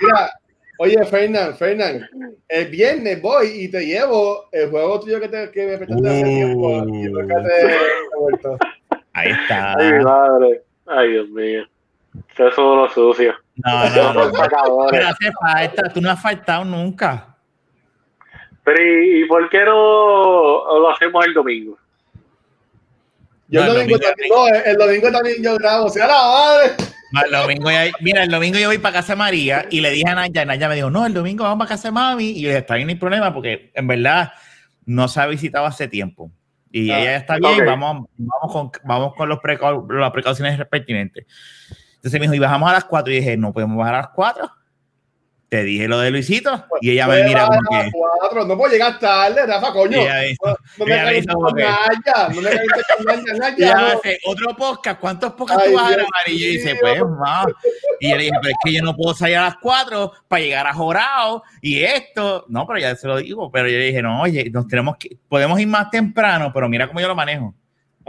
Mira, oye, Fernán, Fernán, el viernes voy y te llevo el juego tuyo que, te, que me prestaste hace tiempo. Y te, Ahí está. Ay, mi madre. Ay, Dios mío. Eso es lo sucio. No, no, no. Pero hace falta. Tú no has faltado nunca. Pero ¿y, por qué no lo hacemos el domingo? Yo el, domingo, también, no, el domingo también yo grabo. O sea, la madre. el domingo mira, el domingo yo voy para casa de María y le dije a Naya, Naya me dijo, no, el domingo vamos para casa de mami. Y yo dije, está bien, no hay problema porque en verdad no se ha visitado hace tiempo. Y ella está bien, vamos, vamos con, vamos con los las precauciones pertinentes. Entonces me dijo, y bajamos a las 4. Y dije, no podemos bajar a las 4 te dije lo de Luisito y ella me mira como que cuatro, no puedo llegar tarde Rafa coño. No, no, me con Naya no me calientes con Naya otro podcast ¿cuántos podcasts tú vas a grabar? y yo dice pues más. Y yo le dije pero es que yo no puedo salir a las cuatro para llegar a Jorado y esto no pero ya se lo digo pero yo le dije no oye nos tenemos que podemos ir más temprano pero mira cómo yo lo manejo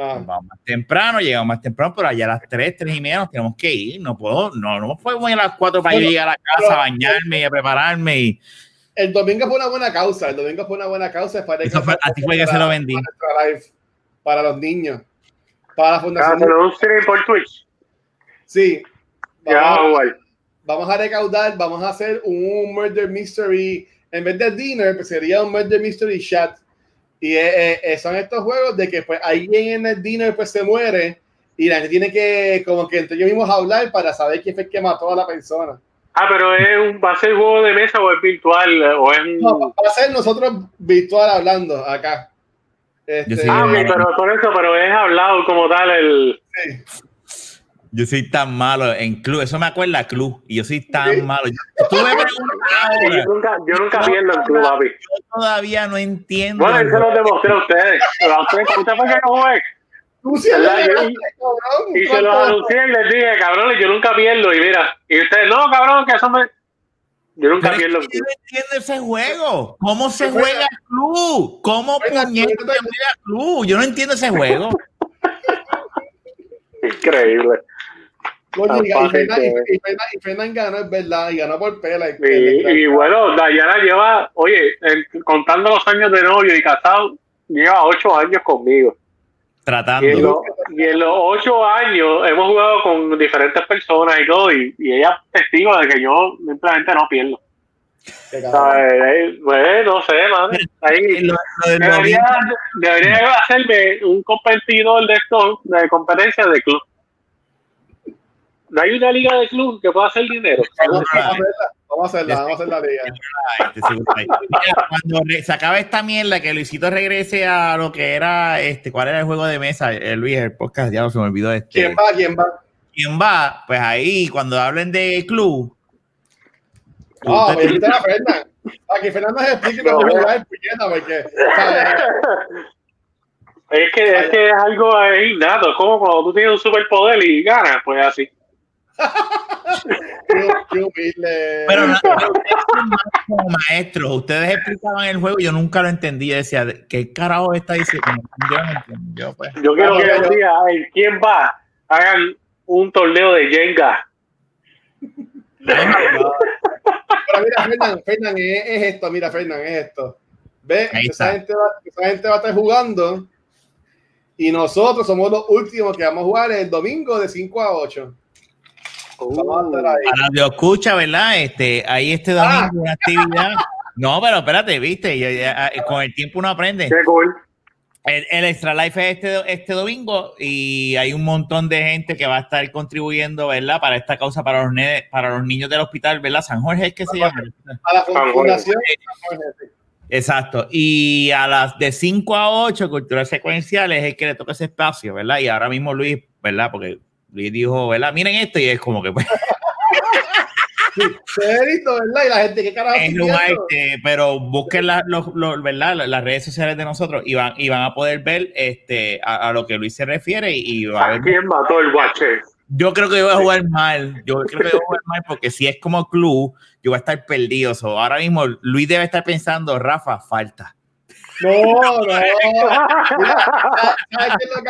Ah. Vamos más temprano, llegamos más temprano, pero allá a las 3, 3 y media nos tenemos que ir. No puedo, no, no podemos ir a las 4 para llegar a la casa, a bañarme y a prepararme. Y... El domingo fue una buena causa, el domingo fue una buena causa. Para Eso fue, así fue que se lo vendí. Para, los niños. Para la fundación. Ah, pero un stream por Twitch. Sí. Vamos, ya, vamos a recaudar, vamos a hacer un Murder Mystery. En vez de dinner, pues sería un Murder Mystery chat y eh, eh, son estos juegos de que pues alguien en el dinner pues se muere y la gente tiene que como que entre ellos mismos hablar para saber quién fue el que mató a la persona. Ah, pero es un, va a ser juego de mesa o es virtual o es un... No, va a ser nosotros virtual hablando acá. Este, ah, pero por eso, pero es hablado como tal el... Sí. Yo soy tan malo en club, eso me acuerda a club, y yo soy tan malo. Yo, tú me yo nunca, yo nunca en club, papi. Yo todavía no entiendo. Bueno, eso lo demostré a ustedes. A ustedes, ¿usted fue que no jugué? Y se los anuncié y les dije, cabrones, yo nunca pierdo. Y mira, y ustedes, no, cabrón, que eso me. Yo nunca pierdo. Es que yo no entiendo ese juego. ¿Cómo se juega club? ¿Cómo puñetas se juega club? Yo no entiendo ese juego. Increíble. Oye, y, Fernan ganó, es verdad, y ganó por pela. Y, bueno, Dayana lleva, oye, contando los años de novio y casado, lleva ocho años conmigo. Tratando. Y en, los, ocho años hemos jugado con diferentes personas y todo, y, ella es testigo de que yo simplemente no pierdo. Pues, no sé, man. Ahí, debería, debería hacerme un competidor de estos de competencia de club no hay una liga de club que pueda hacer dinero. Vamos, a hacerla, vamos a hacer la liga. cuando se acabe esta mierda, que Luisito regrese a lo que era, este, ¿cuál era el juego de mesa? El Luis, el podcast, ya no se me olvidó este. ¿Quién va? ¿Quién va? ¿Quién va? Pues ahí, cuando hablen de club. No, me invita a que Fernando se explique cómo No. jugar, puñeta, porque. Es que, es que es algo ahí innato, es como cuando tú tienes un superpoder y ganas, pues así. Pero no, como maestros, ustedes explicaban el juego y yo nunca lo entendí. Yo decía, ¿qué carajo está diciendo? Yo no entiendo. Yo, pues, Yo quiero que un día, en quién va, hagan un torneo de Jenga. No. Pero mira, Fernan, Fernan, es, es esto, mira, Fernan, es esto. Ve, esa gente, va, esa gente va a estar jugando y nosotros somos los últimos que vamos a jugar el domingo de 5 a 8. Vamos a estar ahí. para lo escucha, ¿verdad? Este, ahí este domingo Ah. una actividad. No, pero espérate, viste, Yo- ya- ah, con el tiempo uno aprende. Qué cool. El, el Extra Life es este, este domingo y hay un montón de gente que va a estar contribuyendo, ¿verdad? Para esta causa, para los, ne- para los niños del hospital, ¿verdad? San Jorge es que se llama. A la San fundación. Exacto. Y a las de 5 a 8, Culturas Secuenciales es el que le toca ese espacio, ¿verdad? Y ahora mismo Luis, ¿verdad? Porque Luis dijo, ¿verdad? Miren esto y es como que pues, ¿verdad? Y la gente, ¿qué carajo? es pero busquen la- los, los- ¿verdad? Las- redes sociales de nosotros y van, y van a poder ver este, a, a lo que Luis se refiere y, y va a ¿A haber quién mató el guache? Yo creo que yo voy a jugar mal. Yo creo que yo voy a jugar mal porque si es como club, yo voy a estar perdido. So, ahora mismo Luis debe estar pensando, Rafa, falta. No, no.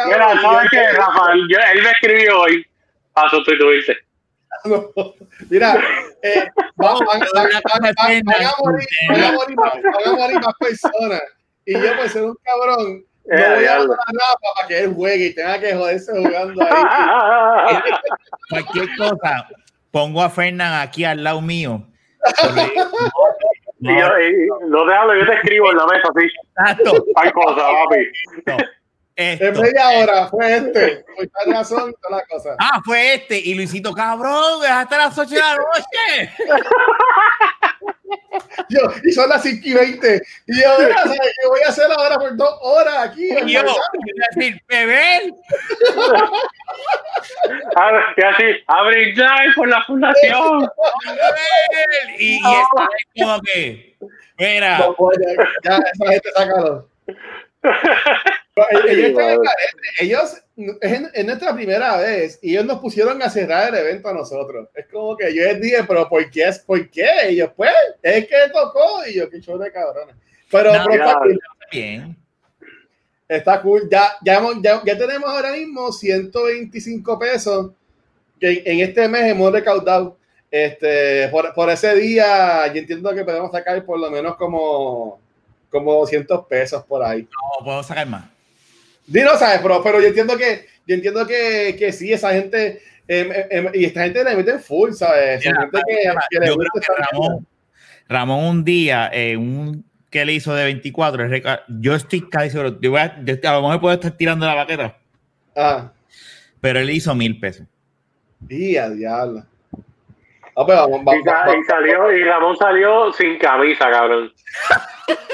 Mira, ¿sabes qué. Yo- él me escribió hoy para sustituirse. No. Mira, eh, vamos, van, van- van- van- van a morir, van a morir más- van a morir más personas. Y yo, por ser un cabrón, no Eh, voy a dar a Rafa para que él juegue y tenga que joderse jugando ahí. Cualquier cosa, pongo a Fernán aquí al lado mío. Y yo, y- no te hablo, yo te escribo en la mesa así. Exacto. Hay cosas, papi. Esto. En media hora fue este. Razón, toda la cosa. Ah, fue este. Y Luisito, cabrón, hasta las 8 de la noche. Yo, y son las 5 y 20. Y yo, mira, ¿sabes qué voy a hacer ahora por dos horas aquí? Y yo, iba a decir, beber. A ver, Y así, a brindar por la fundación. beber. Y, y esta vez como que, mira, No, pues, ya, ya, esa gente sácalo. Ellos. Ellos, es, nuestra primera vez y ellos nos pusieron a cerrar el evento a nosotros. Es como que yo les dije, pero ¿por qué? ¿Por qué? Y ellos, pues, es que tocó. Y yo, qué show de cabrones. Pero, No, pero bien. está cool. Ya, ya, hemos- ya, ya tenemos ahora mismo 125 pesos que en este mes hemos recaudado. Este, por, por ese día, yo entiendo que podemos sacar por lo menos como, como 200 pesos por ahí. No, puedo sacar más. Dino, ¿sabes? Pero, pero yo entiendo que, yo entiendo que, que sí, esa gente, em, em, y esta gente le mete full, ¿sabes? Son Mira, gente que, que le Yo gusta creo que esta Ramón, Ramón un día, eh, un que le hizo de 24, el reca- yo estoy casi seguro, yo voy a, yo- a lo mejor puedo estar tirando la baqueta, Ah, pero él hizo mil pesos. y a diablo. Ah, pues vamos, Y, vamos, sa- vamos, y salió, y Ramón salió sin camisa, cabrón.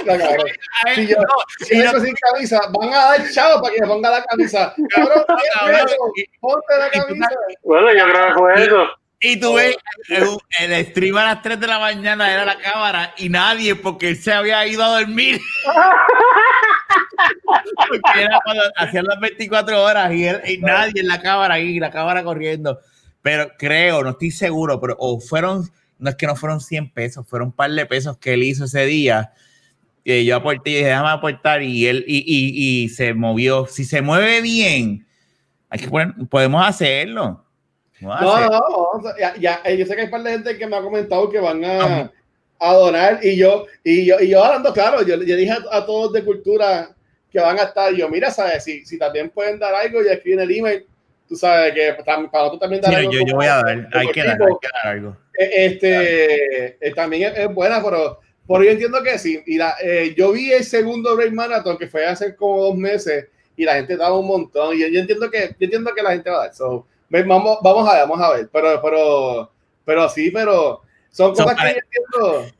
vamos, cabrón. Si yo, si y yo no- sin camisa, van a dar chavo para que me ponga la camisa. Cabrón, ¿qué Cabrón, es eso? y- ponte la y camisa. Bueno, yo creo que fue eso. Y tú ves, el, el stream a las 3 de la mañana era la cámara y nadie, porque él se había ido a dormir. porque era cuando hacían las 24 horas y, él- y nadie en la cámara ahí, la cámara corriendo. Pero creo, no estoy seguro, pero o fueron, no es que no fueron 100 pesos, fueron un par de pesos que él hizo ese día. Y yo aporté y dije, déjame aportar y él y, y- y se movió. Si se mueve bien, hay que poner- podemos hacerlo. Podemos No, hacerlo. no, no, ya, ya, eh, yo sé que hay un par de gente que me ha comentado que van a, a donar y yo, y yo, y yo hablando claro, yo, yo dije a, a todos de cultura que van a estar, yo, mira, sabes, si, si también pueden dar algo, ya escriben el email, tú sabes que para tú también dar algo yo, voy a dar, hay que dar, equipo, hay que dar algo. eh, este, eh, también es, es buena, pero, pero yo entiendo que sí. Y la, eh, yo vi el segundo Break Marathon que fue hace como dos meses y la gente daba un montón. Y yo, yo entiendo que yo entiendo que la gente va a dar. So, vamos, vamos a ver, vamos a ver. Pero, pero, pero sí, pero son So, cosas que yo entiendo.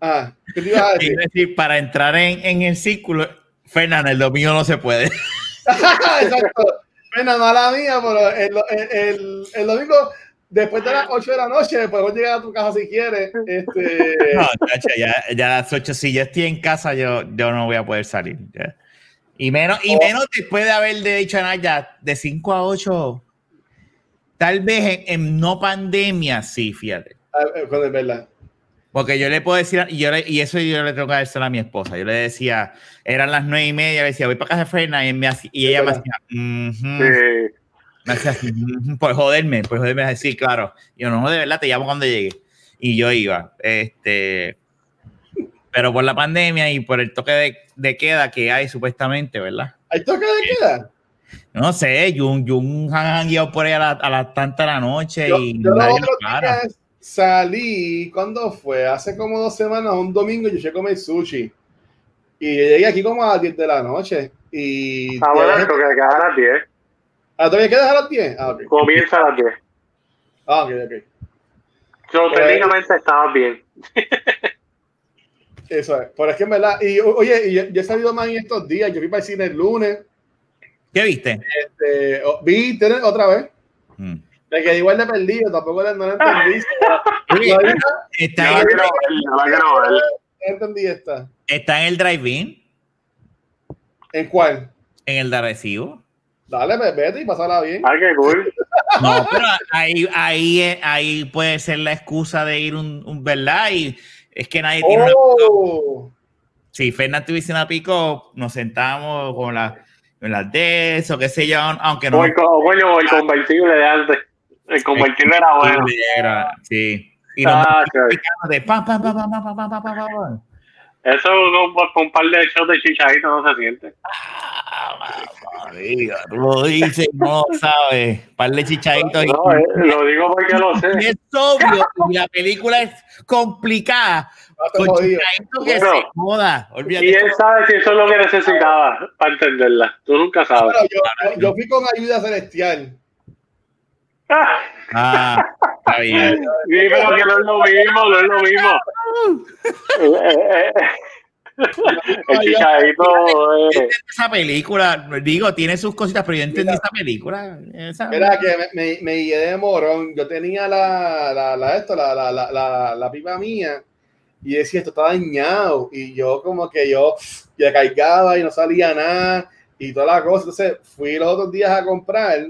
Ah, ¿qué te ibas a decir? Decir, para entrar en, en el círculo, Fernando, el domingo no se puede. Exacto. Bueno, mala mía, pero el, el, el, el domingo después de las 8 de la noche podemos llegar a tu casa si quieres. Este... No, ya, ya a las 8, si yo estoy en casa, yo, yo no voy a poder salir. Y menos, y oh. menos después de haberle dicho a Naya, de 5 a 8, tal vez en, no pandemia, sí, fíjate. Ah, eh, es verdad. Porque yo le puedo decir, y, yo y eso yo le tengo que decir a mi esposa. Yo le decía, eran las nueve y media, le decía, voy para casa de Ferna, y, me y ella me hacía, sí. me hacía así, por joderme, por joderme, así, claro. yo no, de verdad, te llamo cuando llegue. Y yo iba, este, pero por la pandemia y por el toque de, de queda que hay supuestamente, ¿verdad? ¿Hay toque de queda? No sé, Jun, Jun han guiado por ahí a las la tantas de la noche y yo nadie salí, ¿cuándo fue? Hace como dos semanas, un domingo, yo llegué a comer sushi. Y llegué aquí como a las 10 de la noche. Y ah, bueno, esto que queda a las 10. ¿Ah, todavía quedas a las 10? Ah, okay. Comienza a las 10. Ah, ok, ok. Yo pues, técnicamente estaba bien. Eso es. Pero es que en verdad, y oye, y yo, he salido más en estos días. Yo fui para el cine el lunes. ¿Qué viste? Este, vi otra vez. Mm. Me quedé igual de perdido, tampoco no lo entendí. está en el, entendí esta. ¿Está en el drive-in? ¿En cuál? En el de recibo. Dale, vete y pasala bien. Ay, qué cool. No, pero ahí, ahí, ahí puede ser la excusa de ir un, un ¿verdad? Y es que nadie tiene oh. una Si Fernando tuviese una pico, nos sentamos con, la, con las de eso, qué sé yo, aunque no. O el convertible de antes. El convertible era bueno. sí. Y ah, de pa, pa, pa, Eso con, un par de shows de chichadito no se siente. Ah, tú lo dices, no sabes. Par de chichaditos. No, eh, lo digo porque lo sé. Es obvio, y la película es complicada. Con chichaditos que se joda. Y él sabe si eso es lo que necesitaba para entenderla. Tú nunca sabes. yo, yo fui con ayuda celestial. Ah, está bien. Sí, pero que no es lo mismo, no es lo mismo. El chichadito. Eh. Esa película, digo, tiene sus cositas, pero yo entendí esa película. Esa... Mira, que me, me, guié de morón. Yo tenía la, la, la, esto, la, la, la, la, pipa mía y decía, esto está dañado. Y yo, como que yo, ya cargaba y no salía nada y toda la cosa. Entonces, fui los otros días a comprar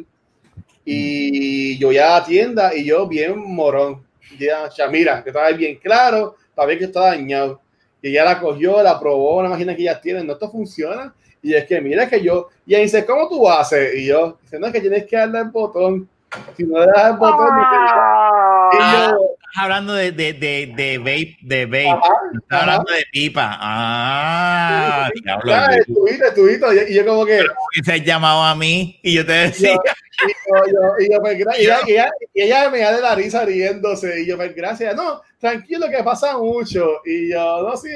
y yo ya a la tienda y yo bien morón. Ya, ya mira, que estaba bien claro para ver que está dañado. Y ella la cogió, la probó, una máquina que ya tienen, no, esto funciona. Y es que mira que yo, y ella dice, ¿cómo tú haces? Y yo, dice, no, es que tienes que darle el botón. Si no le das el botón, ah, y yo, hablando de, de, de, de vape, de vape. Estás hablando de pipa. Ah, diablo. Estuviste, estuviste. Y yo como que... Y se ha llamado a mí y yo te decía... Y, yo, y, ella, y, ella, me da de la risa riéndose. Y yo, pues, gracias. No, tranquilo, que pasa mucho. Y yo, no, sí,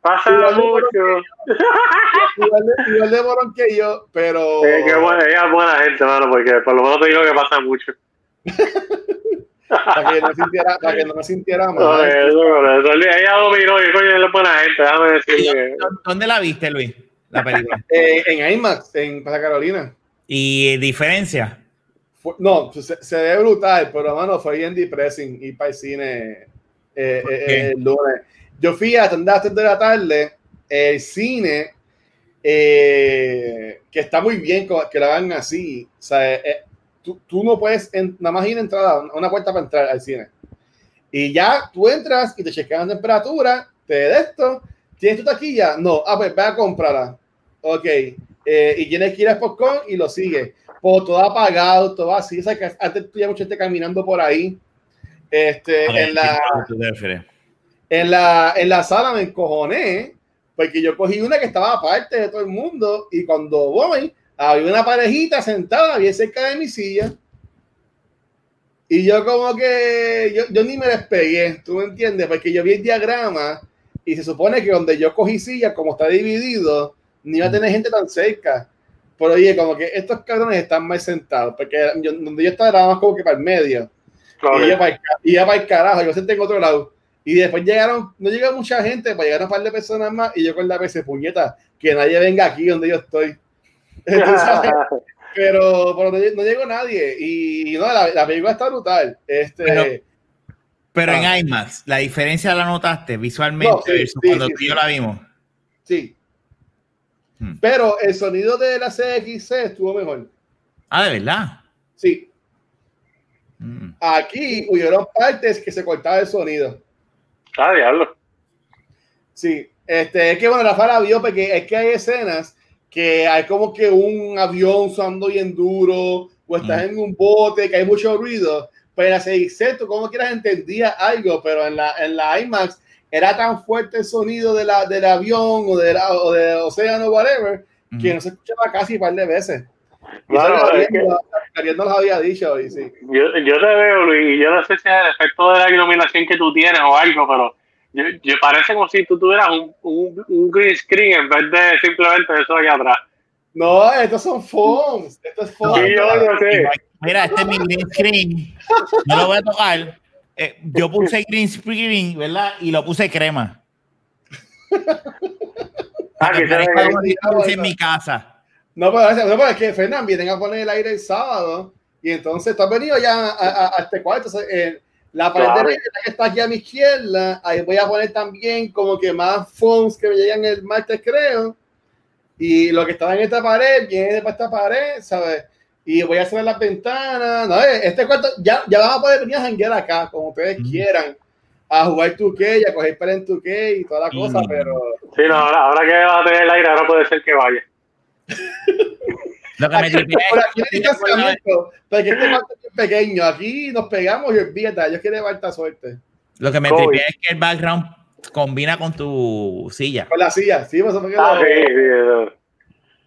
pasa mucho. Igual de, igual de morón que yo, pero. Eh, que buena, ella es buena gente, mano, porque por lo menos te digo que pasa mucho. para que no sintiera, para que no me sintiera mal. No, ella dominó y coño es buena gente, déjame decirle. ¿Dónde la viste, Luis? La película. Eh, en IMAX, en Plaza Carolina. ¿Y diferencia? no, pues, se, se, ve brutal, pero mano, fue bien depressing ir para el cine eh, eh, el lunes. Yo fui a las 3 de la tarde, el cine, que está muy bien que lo hagan así. O sea, tú, tú no puedes, nada más ir a entrada, una puerta para entrar al cine. Y ya tú entras y te chequean la temperatura, te de esto, ¿tienes tu taquilla? No, ah, pues ve a comprarla. Ok, eh, y tienes que ir a Popcorn y lo sigue. Pues todo apagado, todo así. O sea, que antes tú ya mucha gente caminando por ahí. Este, en, la, en, la, en la sala me encojoné porque yo cogí una que estaba aparte de todo el mundo y cuando voy, había una parejita sentada bien cerca de mi silla. Y yo como que, yo, yo ni me despegué, ¿tú me entiendes? Porque yo vi el diagrama y se supone que donde yo cogí silla, como está dividido, ni iba a tener gente tan cerca. Pero oye, como que estos cabrones están más sentados, porque donde yo estaba era más como que para el medio. Y iba para el, para el carajo, yo senté en otro lado. Y después llegaron, no llegó mucha gente, pues llegaron un par de personas más y yo con la PC, puñeta, que nadie venga aquí donde yo estoy. pero, pero no, no llegó nadie. Y, no, la, la, película está brutal. Este, pero, pero ah. en IMAX, ¿la diferencia la notaste visualmente no, sí, sí, cuando sí, tú y yo la vimos? Sí. Hmm. Pero el sonido de la CXC estuvo mejor. Ah, ¿de verdad? Sí. Hmm. Aquí hubieron partes que se cortaba el sonido. Ah, diablo. Sí, este, es que bueno, Rafa la vio porque es que hay escenas que hay como que un avión sonando bien duro o estás mm. en un bote que hay mucho ruido, pero en la CXC tú como quieras entendía algo, pero en la, en la IMAX era tan fuerte el sonido de la, del avión o, de la, o del océano whatever mm. que no se escuchaba casi un par de veces. Claro, es que, nos había dicho y sí. yo, yo te veo, Luis, y yo no sé si es el efecto de la iluminación que tú tienes o algo, pero yo, yo, parece como si tú tuvieras un, un, un, green screen en vez de simplemente eso allá atrás. No, estos son phones. Esto es phones. Sí, yo no sé. Mira, este es mi green screen. No lo voy a tocar. Eh, yo puse green screen, ¿verdad? Y lo puse crema. ah, que se en mi casa. No, pero, no, pero es que Fernán vienen a poner el aire el sábado y entonces tú has venido ya a, a, a este cuarto. Eh, la pared claro. de que está aquí a mi izquierda, ahí voy a poner también como que más fonts que me llegan el martes, creo. Y lo que estaba en esta pared viene para esta pared, ¿sabes? Y voy a cerrar las ventanas. No, eh, este cuarto, ya, ya vamos a poder venir a janguear acá, como ustedes mm. quieran, a jugar 2K y a coger para en 2K y toda la cosa, mm. pero. Sí, no, ahora, ahora que va a tener el aire, ahora puede ser que vaya. Lo que me aquí, por aquí no hay distanciamiento, porque este cuarto es pequeño. Aquí nos pegamos y olvídate, yo quiero llevar suerte. Lo que me tripea es que el background combina con tu silla. Con la silla, sí, ah, sí,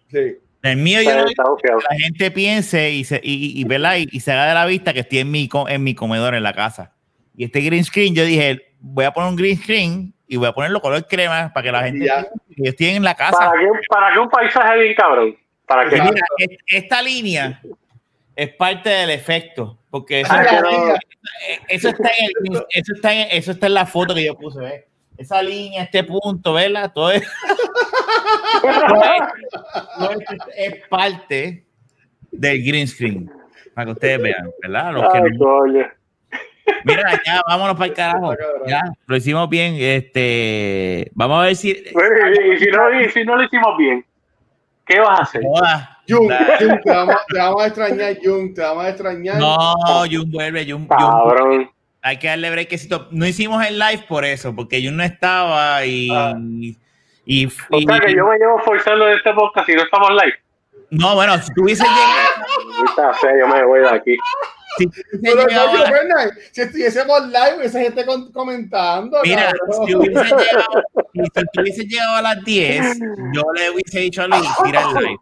sí, sí. El mío yo no que la gente piense y se, y, y, y, y se haga de la vista que estoy en mi, en mi comedor en la casa. Y este green screen, yo dije, voy a poner un green screen y voy a ponerlo color crema para que la gente que yo estoy en la casa. ¿Para qué, para que un paisaje bien cabrón? ¿Para que Mira, esta línea es parte del efecto, porque eso, Ah, no- eso está en el- eso está en, eso está en la foto que yo puse, ¿ves? Esa línea, este punto, ¿verdad? Todo es, todo es- todo es, es parte del green screen, para que ustedes vean, ¿verdad? Los que Ay, no- coño. mira, ya, vámonos para el carajo. Ya, lo hicimos bien. Este, vamos a ver si. Y si no, y si no lo hicimos bien, ¿qué vas a hacer? Da- Jung, te, vamos, te vamos a extrañar, Jung, te vamos a extrañar. No, Jun vuelve, Jun, Jun- Cabrón. hay que darle breakcito. No hicimos el live por eso, porque Jun no estaba y. Ah. y, y- O sea que yo me llevo forzando de este podcast y no estamos live. no, bueno, si tuviese llegado, Ahorita sé, yo me voy de aquí. Si tuviese Pero no, Fernan, si estuviésemos live, esa gente con- comentando. Mira, cabrón. si hubiese llegado, si tuviese llegado a las 10, yo le hubiese dicho a Luis, tira el live.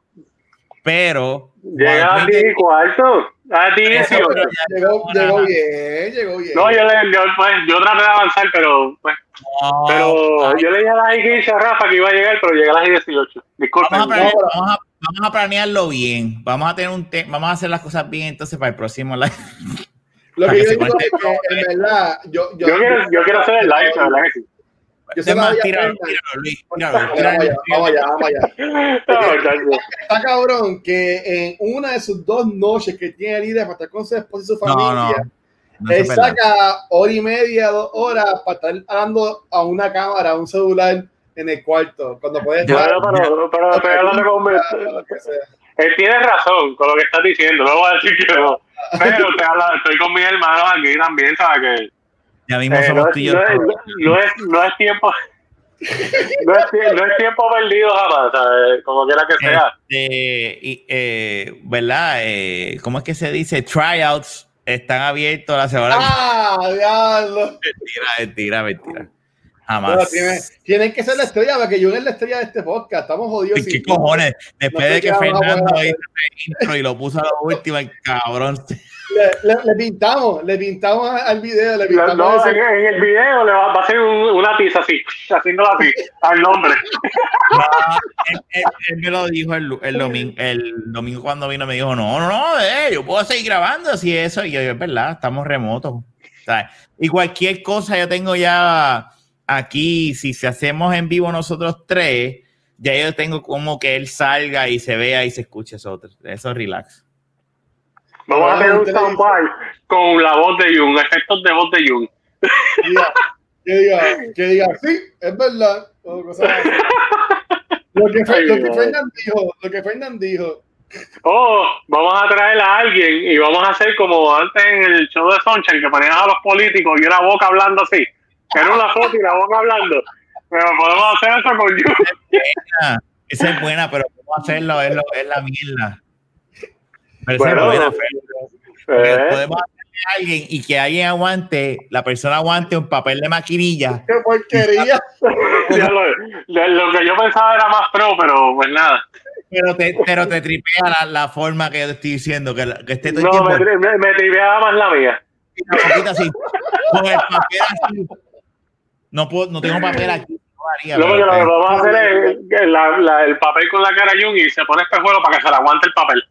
Pero. Llega a cuando- ti cuarto. A ti Eso, 18. pero ya Llegó, no, llegó bien, llegó bien. No, yo, le, yo, pues, yo traté de avanzar, pero pues, No, pero ay, yo le dije a las 15 a Rafa que iba a llegar, pero llegué a las 18. Disculpen. Vamos a, planear, No, pero- vamos, a, vamos a planearlo bien. Vamos a tener un te- vamos a hacer las cosas bien entonces para el próximo live. Lo que que yo digo es que, en verdad, yo, yo, Yo quiero, yo quiero hacer el live, la verdad que sí. Yo la más, tíralo, tíralo, Luis, Vamos allá, vamos allá, vamos. Está cabrón que en una de sus dos noches que tiene el para estar con su esposa y su No, no, familia, No él saca hora y media, dos horas para estar hablando a una cámara, a un celular en el cuarto, cuando puede Yo- estar. Bueno, pero, pero estoy hablando con lo que sea. Él tiene razón con lo que estás diciendo, no voy a decir que no. Pero te habla- estoy con mis hermanos aquí también, ¿sabes? Que Ya mismo eh, somos no, no, es, no, es, no es tiempo. No es, no es tiempo perdido jamás, ¿sabes? Como quiera que sea. Este, y, eh, ¿Verdad? Eh, ¿Cómo es que se dice? Tryouts están abiertos la semana. ¡Ah, diablo! Mentira, mentira, mentira. Bueno, Jamás. tiene- tienen que ser la estrella, porque yo es la estrella de este podcast. Estamos jodidos. ¿Qué cojones? Después No sé de que Fernando hizo el intro y lo puso a la última, el cabrón. Le, le- le pintamos, le pintamos al video, le No, pintamos no, en, en el video le va, va a hacer un- una tiza así, haciéndola así, al nombre. No, él, él- él me lo dijo el, el domingo, el domingo cuando vino, me dijo, no, no, no, eh, yo puedo seguir grabando así eso. Y yo, es verdad, estamos remotos. ¿sabes? Y cualquier cosa yo tengo ya aquí, si se hacemos en vivo nosotros tres, ya yo tengo como que él salga y se vea y se escuche eso, eso relax. Vamos a hacer un soundbar con la voz de Jung, efectos de voz de Jung. Que diga, que diga, sí, es verdad. Lo que, lo que Fernan dijo, lo que Fernan dijo. Oh, vamos a traer a alguien y vamos a hacer como antes en el show de Sunshine, que ponían a los políticos y una boca hablando así. Era una foto y la boca hablando. Pero podemos hacer eso con Jung. Esa es buena, pero ¿cómo hacerlo? Es, lo, es la mierda. Pero bueno, buena, eh. Podemos hacerle a alguien y que alguien aguante, la persona aguante un papel de maquinilla. ¡Qué porquería! lo, lo, que yo pensaba era más pro, pero pues nada. Pero te, pero te tripea la, la forma que estoy diciendo, que, que esté todo No, tiempo... me, me, me tripeaba más la mía. Una poquita así. Con el papel así. No, puedo, no tengo papel aquí. Haría, Luego lo que vamos a hacer es la, la, el papel con la cara Jung y se pone espejuelo para que se le aguante el papel.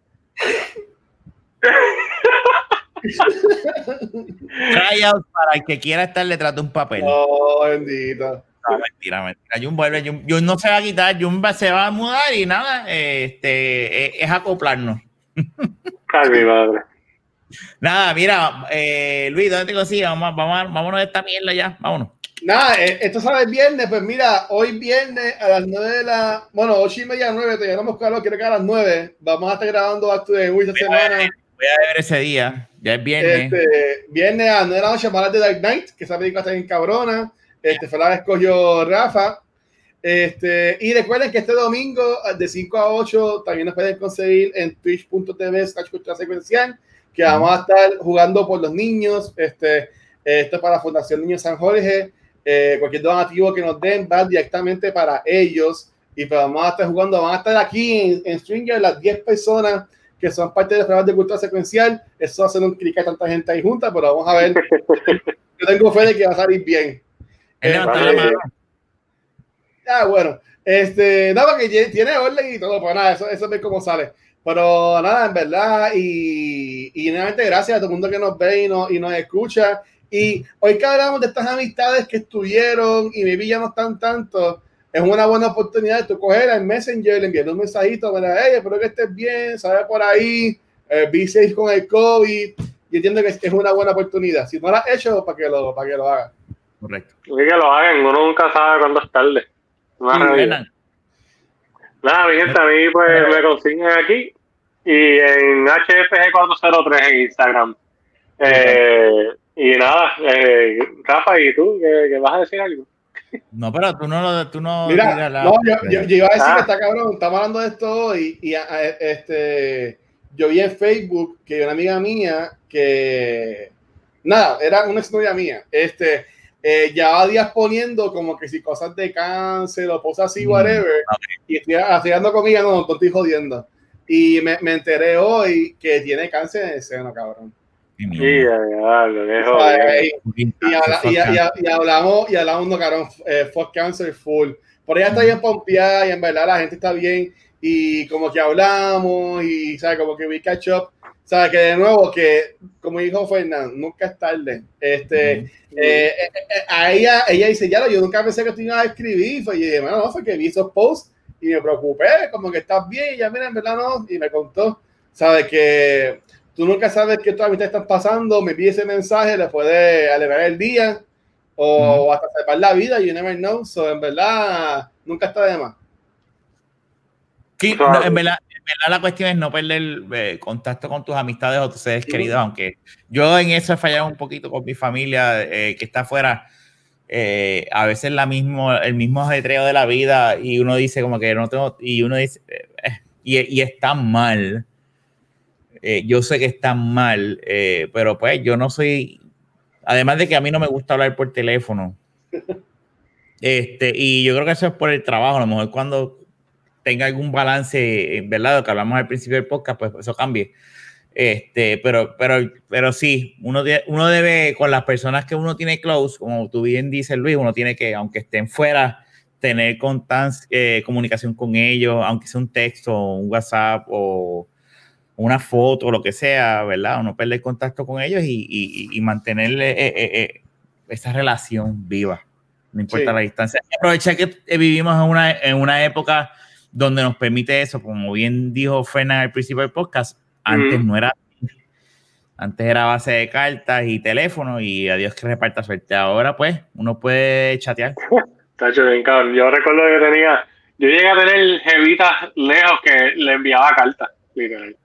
Tryout para el que quiera estar detrás de un papel. Oh, bendito. No, mentira, mentira. Jun vuelve, Jun, Jun, no se va a quitar, Jun va, se va a mudar y nada, este, es, es acoplarnos. Ay, mi madre. Nada, mira, eh, Luis, ¿dónde te consigues? Vamos, vamos, vámonos de esta mierda ya, vámonos. Nada, eh, esto sale el viernes, pues mira, hoy viernes a las 9 de la, bueno, 8 y media, 9, te llamamos Carlos, quiero que a las 9, vamos a estar grabando Back to the esta semana. voy a ver ese día, ya es viernes. Este, viernes a las 9 de la noche, para de Dark Knight, que esa película está bien cabrona, este, fue la que escogió Rafa. Este, y recuerden que este domingo de 5 a 8 también nos pueden conseguir en twitch.tv slash cultura secuencial, que vamos a estar jugando por los niños, este, esto es para la Fundación Niños San Jorge, eh, cualquier donativo que nos den va directamente para ellos y pues vamos a estar jugando, van a estar aquí en, en Stringer las 10 personas que son parte de los programas de cultura secuencial, eso va a ser un clic a tanta gente ahí junta, pero vamos a ver, yo tengo fe de que va a salir bien. Eh, vale. Ah, bueno, este, nada, que tiene orden y todo, pues nada, eso, eso es cómo sale. Pero nada, en verdad, y, y nuevamente gracias a todo el mundo que nos ve y, no, y nos escucha. Y hoy que hablamos de estas amistades que estuvieron y maybe ya no están tanto, es una buena oportunidad de tú coger al Messenger, le enviar un mensajito, para hey, espero que estés bien, sabes por ahí, eh, B6 con el COVID. Y entiendo que es una buena oportunidad. Si no lo has hecho, para que lo, para que lo hagas. Correcto. Y que lo hagan, uno nunca sabe cuándo es tarde. Nada, Nada, mi gente, a mí pues me consiguen aquí y en HFG403 en Instagram. Eh, y nada, eh, Rafa, ¿y tú? ¿Qué, qué vas a decir algo? No, pero tú no lo. Tú no, Mira, la, no, yo, yo, yo, iba a decir ah. que está cabrón, estamos hablando de esto hoy y, y este, yo vi en Facebook que una amiga mía que. Nada, era una exnovia mía. Este, eh, llevaba días poniendo como que si cosas de cáncer o cosas así, whatever. Okay. Y estoy haciendo conmigo, no, no, estoy jodiendo. Y me, me enteré hoy que tiene cáncer en el seno, cabrón. Y, hablamos, y hablamos, no, cabrón, eh, fuck cancer full. Por ella está bien pompeada y en verdad la gente está bien. Y como que hablamos y, ¿sabes? Como que we catch up. ¿Sabes? Que de nuevo, que como dijo Fernando, nunca es tarde. Este, uh -huh. eh, eh, a ella, ella dice, ya, yo nunca pensé que tú ibas a escribir. Y dije, bueno, no, fue que vi esos posts y me preocupé, como que estás bien. Y ya, mira, en verdad no. Y me contó, ¿sabes? Que tú nunca sabes qué todas amistades están pasando, me pide ese mensaje, le puede alegrar el día o uh -huh. hasta salvar la vida, you never know. So, en verdad, nunca está de más. Sí, no, en, verdad, en verdad la cuestión es no perder eh, contacto con tus amistades o tus seres queridos, aunque yo en eso he fallado un poquito con mi familia eh, que está afuera. Eh, a veces la mismo, el mismo ajetreo de la vida y uno dice como que no tengo, y uno dice, eh, y, y está mal eh, yo sé que están mal, eh, pero pues yo no soy, además de que a mí no me gusta hablar por teléfono. Este, y yo creo que eso es por el trabajo, a lo mejor cuando tenga algún balance, en verdad, lo que hablamos al principio del podcast, pues eso cambie. Este, pero, pero, pero sí, uno, uno debe, con las personas que uno tiene close, como tú bien dices, Luis, uno tiene que, aunque estén fuera, tener constancia, eh, comunicación con ellos, aunque sea un texto, un WhatsApp o, una foto o lo que sea, ¿verdad? O no perder contacto con ellos y, y, y mantener eh, eh, eh, esa relación viva. no importa la distancia. Aprovecha que vivimos en una, en una época donde nos permite eso, como bien dijo Fernan al principio del podcast, antes no era antes era base de cartas y teléfono y adiós que reparta suerte. Ahora pues uno puede chatear. Tacho, bien cabrón. Yo recuerdo que tenía, yo llegué a tener jevitas lejos que le enviaba cartas, literal.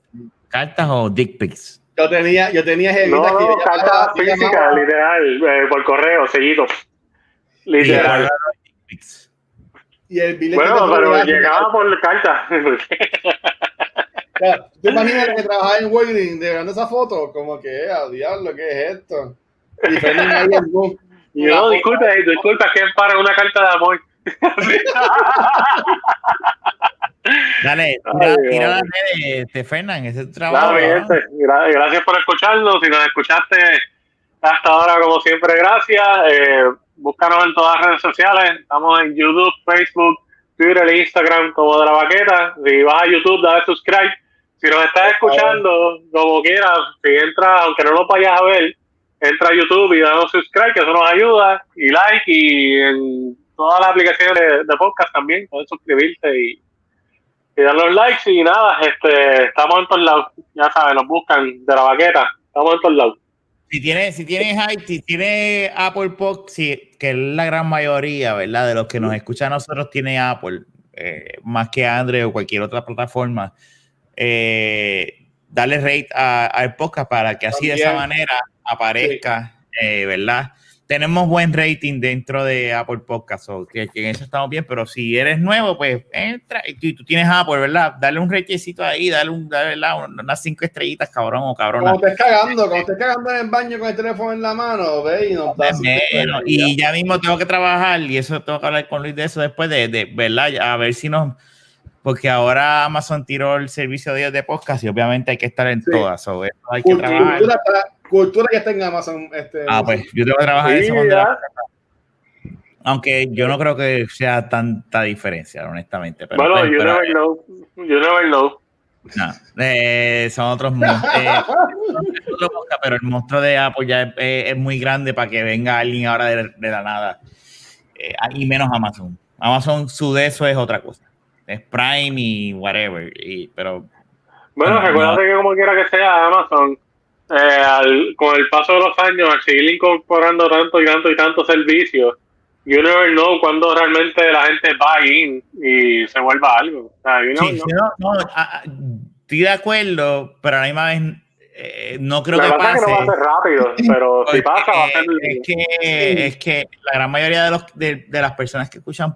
¿Cartas o dick pics? Yo tenía, yo tenía jevitas no, que no, cartas físicas, literal, eh, por correo, seguido. Literal. Y el billete bueno, pero llegaba por carta. ¿Te imaginas que trabajaba en Walgreens de esa foto? Como que, a diablo, ¿qué es esto? Y. Y no, disculpa, disculpa, que es para una carta de amor. Dale, tira, tira la este, Fernan, ese es tu trabajo. ¿no? Gracias por escucharnos. Si nos escuchaste hasta ahora, como siempre, gracias. Eh, búscanos en todas las redes sociales. Estamos en YouTube, Facebook, Twitter e Instagram como de la vaqueta. Si vas a YouTube, dale subscribe. Si nos estás escuchando, como quieras, si entras, aunque no lo vayas a ver, entra a YouTube y danos subscribe, que eso nos ayuda, y like, y en todas las aplicaciones de, podcast también, puedes suscribirte y, y dar los likes, y nada, este, estamos en todos lados, ya sabes, nos buscan de la vaqueta, estamos en todos lados. Si tienes, si tienes, si tienes Apple Podcast, que es la gran mayoría, ¿verdad? De los que nos escuchan a nosotros tiene Apple, eh, más que Android o cualquier otra plataforma, eh, darle rate al podcast para que así de esa manera aparezca, eh, ¿verdad? Tenemos buen rating dentro de Apple Podcast, o que, en eso estamos bien, pero si eres nuevo, pues entra y tú tienes Apple, ¿verdad? Dale un ratecito ahí, dale, un, dale unas cinco estrellitas, cabrón o cabrón. Cuando estés cagando, cuando estés cagando en el baño con el teléfono en la mano, ve y das. y ya mismo tengo que trabajar, y eso tengo que hablar con Luis de eso después de, de ¿verdad? A ver si nos porque ahora Amazon tiró el servicio de, de podcast y obviamente hay que estar en todas. hay que trabajar. Cultura, que está en Amazon. Este, ah, pues yo tengo que trabajar en eso. Aunque yo no creo que sea tanta diferencia, honestamente. Pero, bueno, you never know. You never know. No, eh, son otros monstruos. Eh, pero el monstruo de Apple ya es, muy grande para que venga alguien ahora de, la nada. Eh, y menos Amazon. Amazon, su de eso es otra cosa es Prime y whatever. Y, pero. Bueno, recuerda que como quiera que sea, Amazon, eh, con el paso de los años, al seguir incorporando tanto y tanto y tanto servicios, you never know cuando realmente la gente va in y se vuelva algo. sí, no, no, estoy de acuerdo, pero a la misma vez eh, no creo que pase. Es que no va a ser rápido, pero si pasa va a ser. Es que, es que la gran mayoría de, los, de, de las personas que escuchan